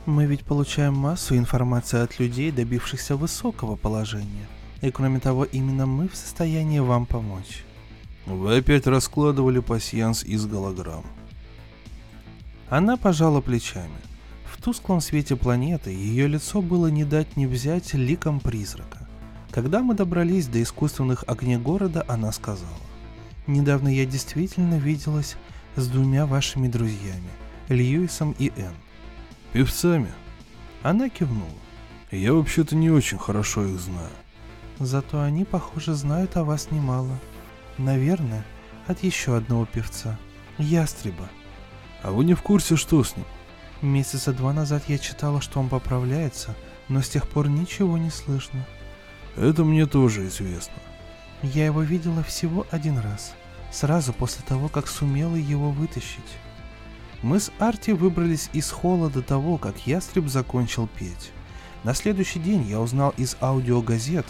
Мы ведь получаем массу информации от людей, добившихся высокого положения. И кроме того, именно мы в состоянии вам помочь. Вы опять раскладывали пасьянс из голограмм. Она пожала плечами. В тусклом свете планеты ее лицо было не дать не взять ликом призрака. Когда мы добрались до искусственных огней города, она сказала. «Недавно я действительно виделась с двумя вашими друзьями, Льюисом и Энн». «Певцами?» Она кивнула. «Я вообще-то не очень хорошо их знаю». «Зато они, похоже, знают о вас немало. Наверное, от еще одного певца, Ястреба», а вы не в курсе, что с ним? Месяца два назад я читала, что он поправляется, но с тех пор ничего не слышно. Это мне тоже известно. Я его видела всего один раз, сразу после того, как сумела его вытащить. Мы с Арти выбрались из холла до того, как ястреб закончил петь. На следующий день я узнал из аудиогазет,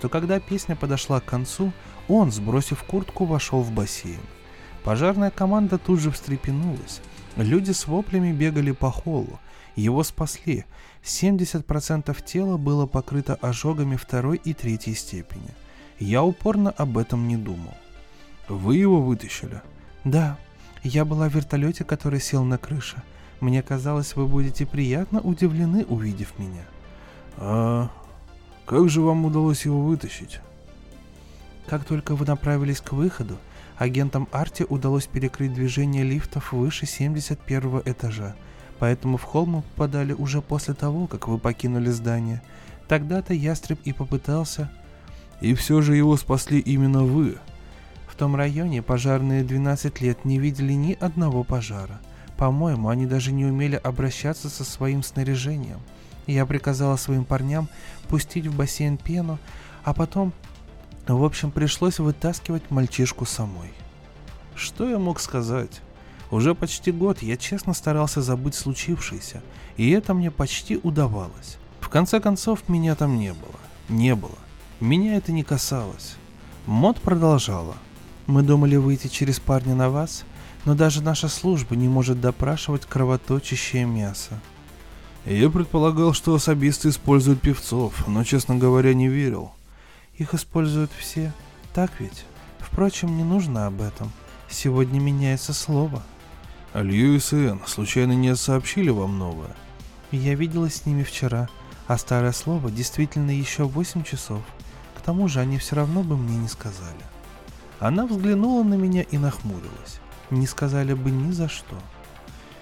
что когда песня подошла к концу, он, сбросив куртку, вошел в бассейн. Пожарная команда тут же встрепенулась. Люди с воплями бегали по холлу. Его спасли. 70% тела было покрыто ожогами второй и третьей степени. Я упорно об этом не думал. Вы его вытащили? Да, я была в вертолете, который сел на крыше. Мне казалось, вы будете приятно удивлены, увидев меня. А как же вам удалось его вытащить? Как только вы направились к выходу, агентам Арти удалось перекрыть движение лифтов выше 71 этажа, поэтому в холл мы попадали уже после того, как вы покинули здание. Тогда-то ястреб и попытался... И все же его спасли именно вы том районе пожарные 12 лет не видели ни одного пожара. По-моему, они даже не умели обращаться со своим снаряжением. Я приказала своим парням пустить в бассейн пену, а потом... В общем, пришлось вытаскивать мальчишку самой. Что я мог сказать? Уже почти год я честно старался забыть случившееся, и это мне почти удавалось. В конце концов, меня там не было. Не было. Меня это не касалось. Мод продолжала. Мы думали выйти через парня на вас, но даже наша служба не может допрашивать кровоточащее мясо. Я предполагал, что особисты используют певцов, но, честно говоря, не верил. Их используют все, так ведь? Впрочем, не нужно об этом. Сегодня меняется слово. А Льюис и Энн случайно не сообщили вам новое? Я виделась с ними вчера, а старое слово действительно еще 8 часов. К тому же они все равно бы мне не сказали. Она взглянула на меня и нахмурилась. Не сказали бы ни за что.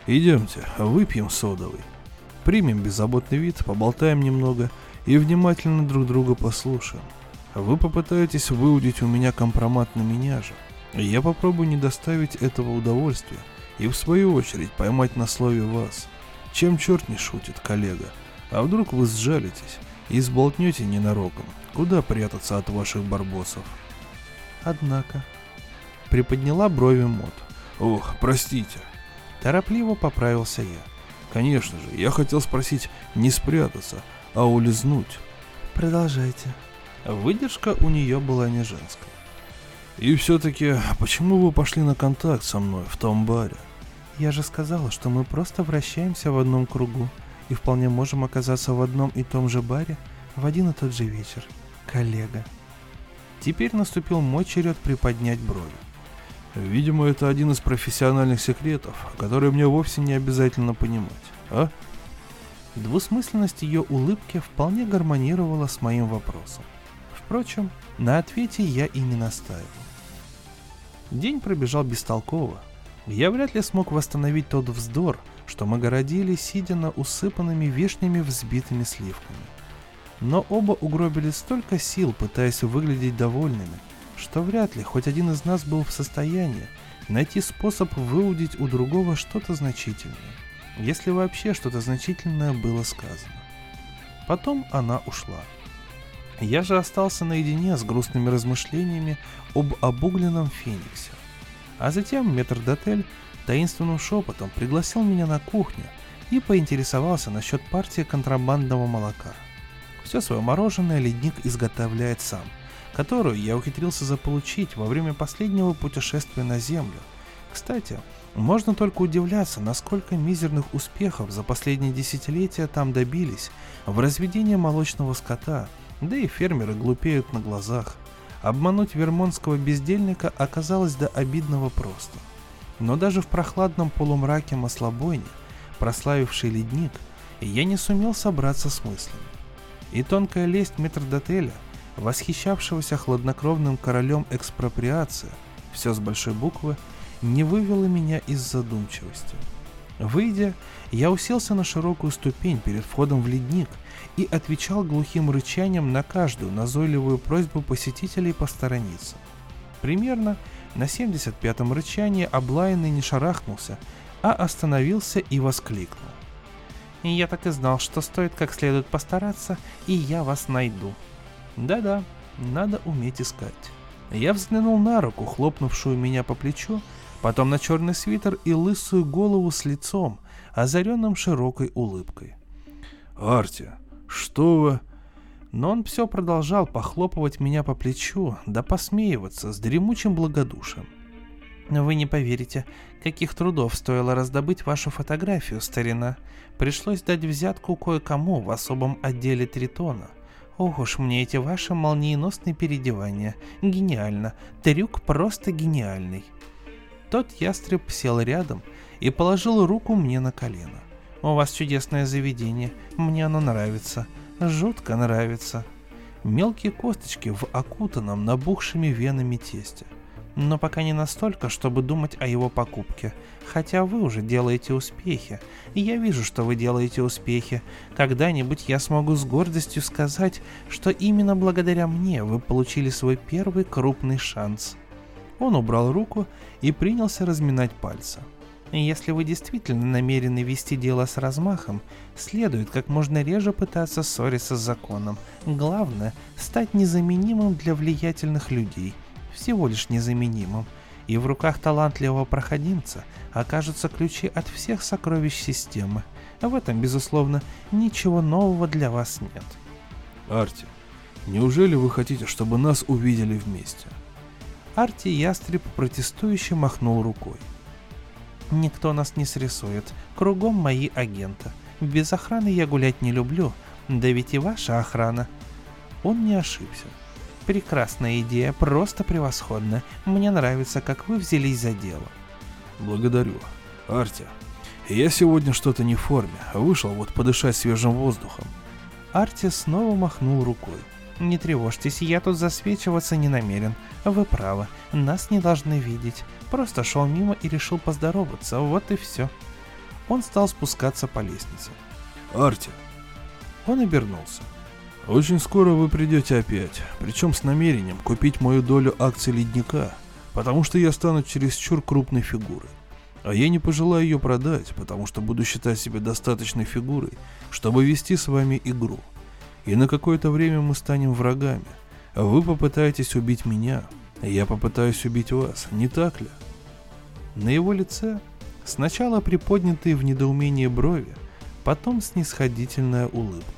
Идемте, выпьем содовый. Примем беззаботный вид, поболтаем немного и внимательно друг друга послушаем. Вы попытаетесь выудить у меня компромат на меня же. Я попробую не доставить этого удовольствия и в свою очередь поймать на слове вас. Чем черт не шутит, коллега? А вдруг вы сжалитесь и сболтнете ненароком? Куда прятаться от ваших барбосов? однако. Приподняла брови Мот. Ох, простите. Торопливо поправился я. Конечно же, я хотел спросить не спрятаться, а улизнуть. Продолжайте. Выдержка у нее была не женская. И все-таки, почему вы пошли на контакт со мной в том баре? Я же сказала, что мы просто вращаемся в одном кругу и вполне можем оказаться в одном и том же баре в один и тот же вечер. Коллега. Теперь наступил мой черед приподнять брови. Видимо, это один из профессиональных секретов, которые мне вовсе не обязательно понимать, а? Двусмысленность ее улыбки вполне гармонировала с моим вопросом. Впрочем, на ответе я и не настаивал. День пробежал бестолково. Я вряд ли смог восстановить тот вздор, что мы городили, сидя на усыпанными вишнями взбитыми сливками но оба угробили столько сил, пытаясь выглядеть довольными, что вряд ли хоть один из нас был в состоянии найти способ выудить у другого что-то значительное, если вообще что-то значительное было сказано. Потом она ушла. Я же остался наедине с грустными размышлениями об обугленном Фениксе. А затем метрдотель таинственным шепотом пригласил меня на кухню и поинтересовался насчет партии контрабандного молока – все свое мороженое ледник изготовляет сам, которую я ухитрился заполучить во время последнего путешествия на Землю. Кстати, можно только удивляться, насколько мизерных успехов за последние десятилетия там добились в разведении молочного скота, да и фермеры глупеют на глазах. Обмануть вермонтского бездельника оказалось до обидного просто. Но даже в прохладном полумраке маслобойни, прославивший ледник, я не сумел собраться с мыслями и тонкая лесть метрдотеля, восхищавшегося хладнокровным королем экспроприации, все с большой буквы, не вывела меня из задумчивости. Выйдя, я уселся на широкую ступень перед входом в ледник и отвечал глухим рычанием на каждую назойливую просьбу посетителей посторониться. Примерно на 75-м рычании облаянный не шарахнулся, а остановился и воскликнул. Я так и знал, что стоит как следует постараться, и я вас найду. Да-да, надо уметь искать. Я взглянул на руку, хлопнувшую меня по плечу, потом на черный свитер и лысую голову с лицом, озаренным широкой улыбкой. «Арти, что вы...» Но он все продолжал похлопывать меня по плечу, да посмеиваться с дремучим благодушием. Вы не поверите, каких трудов стоило раздобыть вашу фотографию, старина. Пришлось дать взятку кое-кому в особом отделе Тритона. Ох уж мне эти ваши молниеносные переодевания. Гениально. Трюк просто гениальный. Тот ястреб сел рядом и положил руку мне на колено. У вас чудесное заведение, мне оно нравится. Жутко нравится. Мелкие косточки в окутанном набухшими венами тесте. Но пока не настолько, чтобы думать о его покупке. Хотя вы уже делаете успехи. И я вижу, что вы делаете успехи. Когда-нибудь я смогу с гордостью сказать, что именно благодаря мне вы получили свой первый крупный шанс. Он убрал руку и принялся разминать пальцы. Если вы действительно намерены вести дело с размахом, следует как можно реже пытаться ссориться с законом. Главное – стать незаменимым для влиятельных людей. Всего лишь незаменимым. И в руках талантливого проходимца окажутся ключи от всех сокровищ системы. В этом, безусловно, ничего нового для вас нет. Арти, неужели вы хотите, чтобы нас увидели вместе? Арти Ястреб протестующе махнул рукой. Никто нас не срисует. Кругом мои агенты. Без охраны я гулять не люблю. Да ведь и ваша охрана. Он не ошибся. Прекрасная идея, просто превосходная. Мне нравится, как вы взялись за дело. Благодарю. Арти, я сегодня что-то не в форме. Вышел вот подышать свежим воздухом. Арти снова махнул рукой. Не тревожьтесь, я тут засвечиваться не намерен. Вы правы, нас не должны видеть. Просто шел мимо и решил поздороваться, вот и все. Он стал спускаться по лестнице. Арти. Он обернулся. Очень скоро вы придете опять, причем с намерением купить мою долю акций ледника, потому что я стану чересчур крупной фигурой. А я не пожелаю ее продать, потому что буду считать себя достаточной фигурой, чтобы вести с вами игру. И на какое-то время мы станем врагами, а вы попытаетесь убить меня, я попытаюсь убить вас, не так ли? На его лице сначала приподнятые в недоумении брови, потом снисходительная улыбка.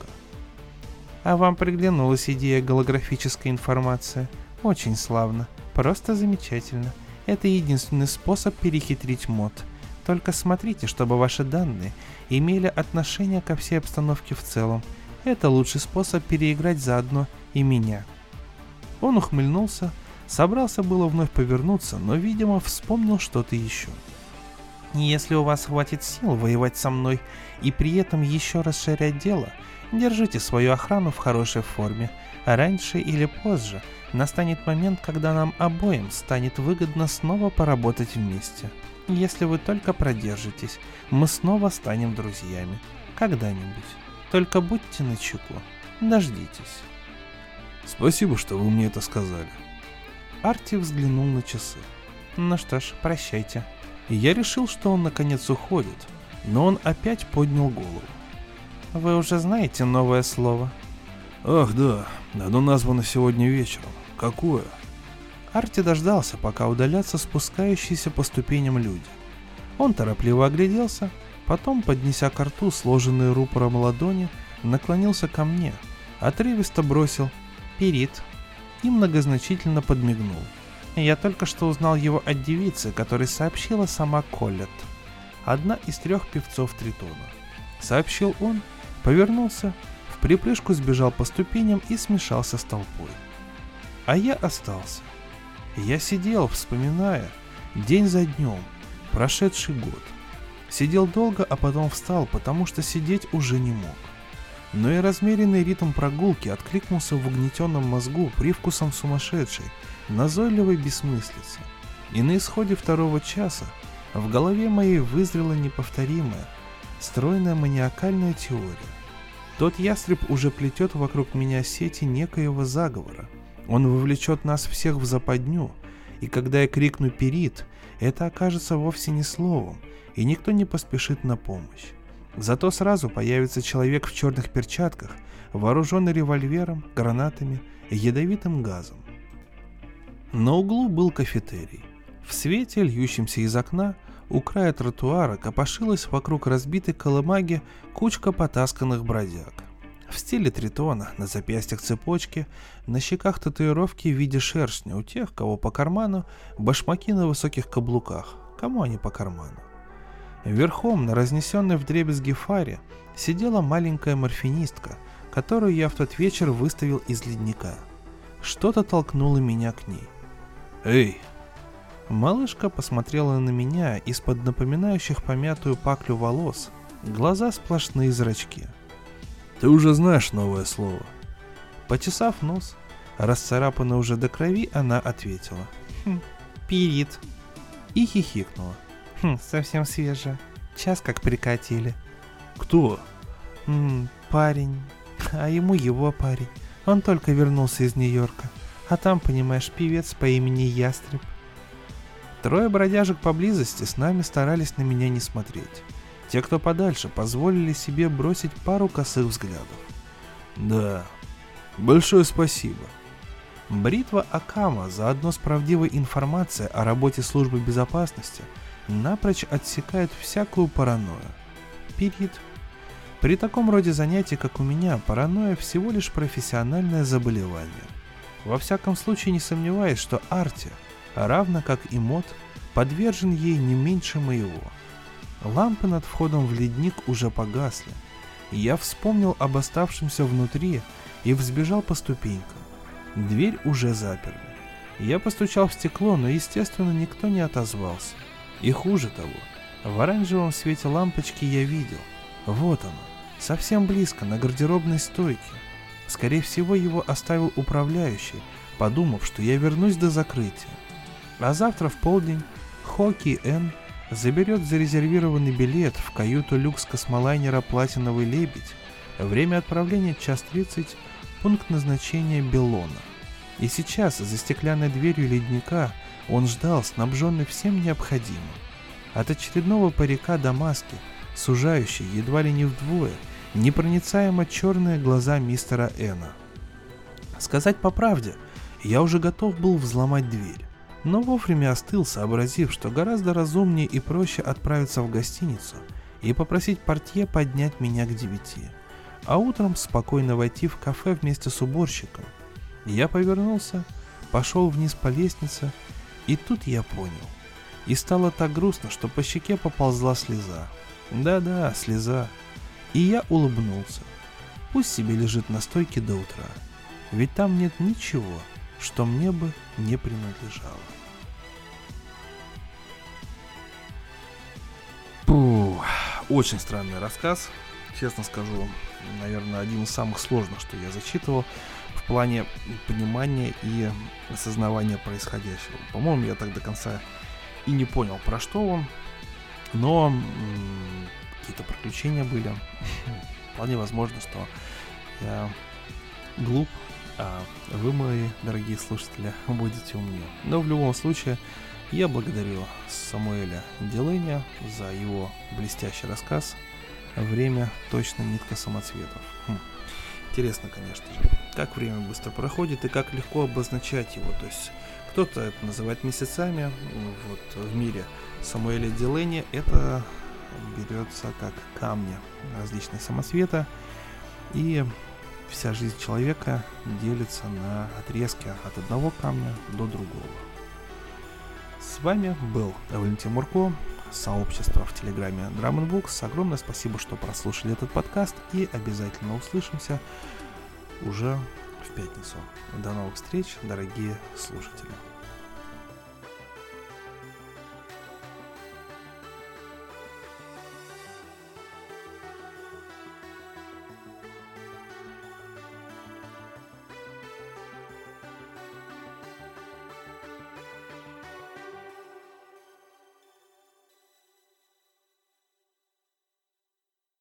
А вам приглянулась идея голографической информации? Очень славно, просто замечательно. Это единственный способ перехитрить мод. Только смотрите, чтобы ваши данные имели отношение ко всей обстановке в целом. Это лучший способ переиграть заодно и меня. Он ухмыльнулся, Собрался было вновь повернуться, но, видимо, вспомнил что-то еще. Если у вас хватит сил воевать со мной и при этом еще расширять дело, держите свою охрану в хорошей форме, раньше или позже настанет момент, когда нам обоим станет выгодно снова поработать вместе. Если вы только продержитесь, мы снова станем друзьями. Когда-нибудь. Только будьте начеку. Дождитесь. Спасибо, что вы мне это сказали. Арти взглянул на часы. Ну что ж, прощайте. Я решил, что он наконец уходит, но он опять поднял голову. Вы уже знаете новое слово? Ах да, оно названо сегодня вечером. Какое? Арти дождался, пока удалятся спускающиеся по ступеням люди. Он торопливо огляделся, потом, поднеся к рту сложенные рупором ладони, наклонился ко мне, отрывисто бросил «Перит» и многозначительно подмигнул. Я только что узнал его от девицы, которой сообщила сама Коллет, одна из трех певцов Тритона. Сообщил он, повернулся, в припрыжку сбежал по ступеням и смешался с толпой. А я остался. Я сидел, вспоминая, день за днем, прошедший год. Сидел долго, а потом встал, потому что сидеть уже не мог но и размеренный ритм прогулки откликнулся в угнетенном мозгу привкусом сумасшедшей, назойливой бессмыслицы. И на исходе второго часа в голове моей вызрела неповторимая, стройная маниакальная теория. Тот ястреб уже плетет вокруг меня сети некоего заговора. Он вовлечет нас всех в западню, и когда я крикну «Перит», это окажется вовсе не словом, и никто не поспешит на помощь. Зато сразу появится человек в черных перчатках, вооруженный револьвером, гранатами и ядовитым газом. На углу был кафетерий. В свете, льющемся из окна, у края тротуара копошилась вокруг разбитой колымаги кучка потасканных бродяг. В стиле тритона, на запястьях цепочки, на щеках татуировки в виде шершня у тех, кого по карману, башмаки на высоких каблуках, кому они по карману. Верхом на разнесенной в дребезги фаре сидела маленькая морфинистка, которую я в тот вечер выставил из ледника. Что-то толкнуло меня к ней. «Эй, Малышка посмотрела на меня из-под напоминающих помятую паклю волос, глаза сплошные зрачки. «Ты уже знаешь новое слово». Почесав нос, расцарапанный уже до крови, она ответила. «Хм, пирит». И хихикнула. «Хм, совсем свежее. Час как прикатили». «Кто?» «М, парень. А ему его парень. Он только вернулся из Нью-Йорка. А там, понимаешь, певец по имени Ястреб. Трое бродяжек поблизости с нами старались на меня не смотреть. Те, кто подальше, позволили себе бросить пару косых взглядов. Да, большое спасибо. Бритва Акама заодно с правдивой информацией о работе службы безопасности напрочь отсекает всякую паранойю. Перит. При таком роде занятий, как у меня, паранойя всего лишь профессиональное заболевание. Во всяком случае не сомневаюсь, что Арти – равно как и мод, подвержен ей не меньше моего. Лампы над входом в ледник уже погасли. Я вспомнил об оставшемся внутри и взбежал по ступенькам. Дверь уже заперли. Я постучал в стекло, но, естественно, никто не отозвался. И хуже того, в оранжевом свете лампочки я видел. Вот оно, совсем близко, на гардеробной стойке. Скорее всего, его оставил управляющий, подумав, что я вернусь до закрытия. А завтра в полдень Хоки Н заберет зарезервированный билет в каюту люкс космолайнера «Платиновый лебедь». Время отправления час 30, пункт назначения Белона. И сейчас за стеклянной дверью ледника он ждал, снабженный всем необходимым. От очередного парика до маски, сужающей едва ли не вдвое, непроницаемо черные глаза мистера Эна. Сказать по правде, я уже готов был взломать дверь но вовремя остыл, сообразив, что гораздо разумнее и проще отправиться в гостиницу и попросить портье поднять меня к девяти, а утром спокойно войти в кафе вместе с уборщиком. Я повернулся, пошел вниз по лестнице, и тут я понял. И стало так грустно, что по щеке поползла слеза. Да-да, слеза. И я улыбнулся. Пусть себе лежит на стойке до утра. Ведь там нет ничего, что мне бы не принадлежало. Очень странный рассказ. Честно скажу, наверное, один из самых сложных, что я зачитывал в плане понимания и осознавания происходящего. По-моему, я так до конца и не понял, про что он. Но какие-то приключения были. [laughs] Вполне возможно, что я глуп, а вы, мои дорогие слушатели, [laughs] будете умнее. Но в любом случае, я благодарю Самуэля Деления за его блестящий рассказ «Время точно нитка самоцветов». Хм. Интересно, конечно же, как время быстро проходит и как легко обозначать его. То есть кто-то это называет месяцами, вот в мире Самуэля Деления это берется как камни различные самоцвета, и вся жизнь человека делится на отрезки от одного камня до другого. С вами был Валентин Мурко, сообщество в Телеграме Drum Books. Огромное спасибо, что прослушали этот подкаст и обязательно услышимся уже в пятницу. До новых встреч, дорогие слушатели.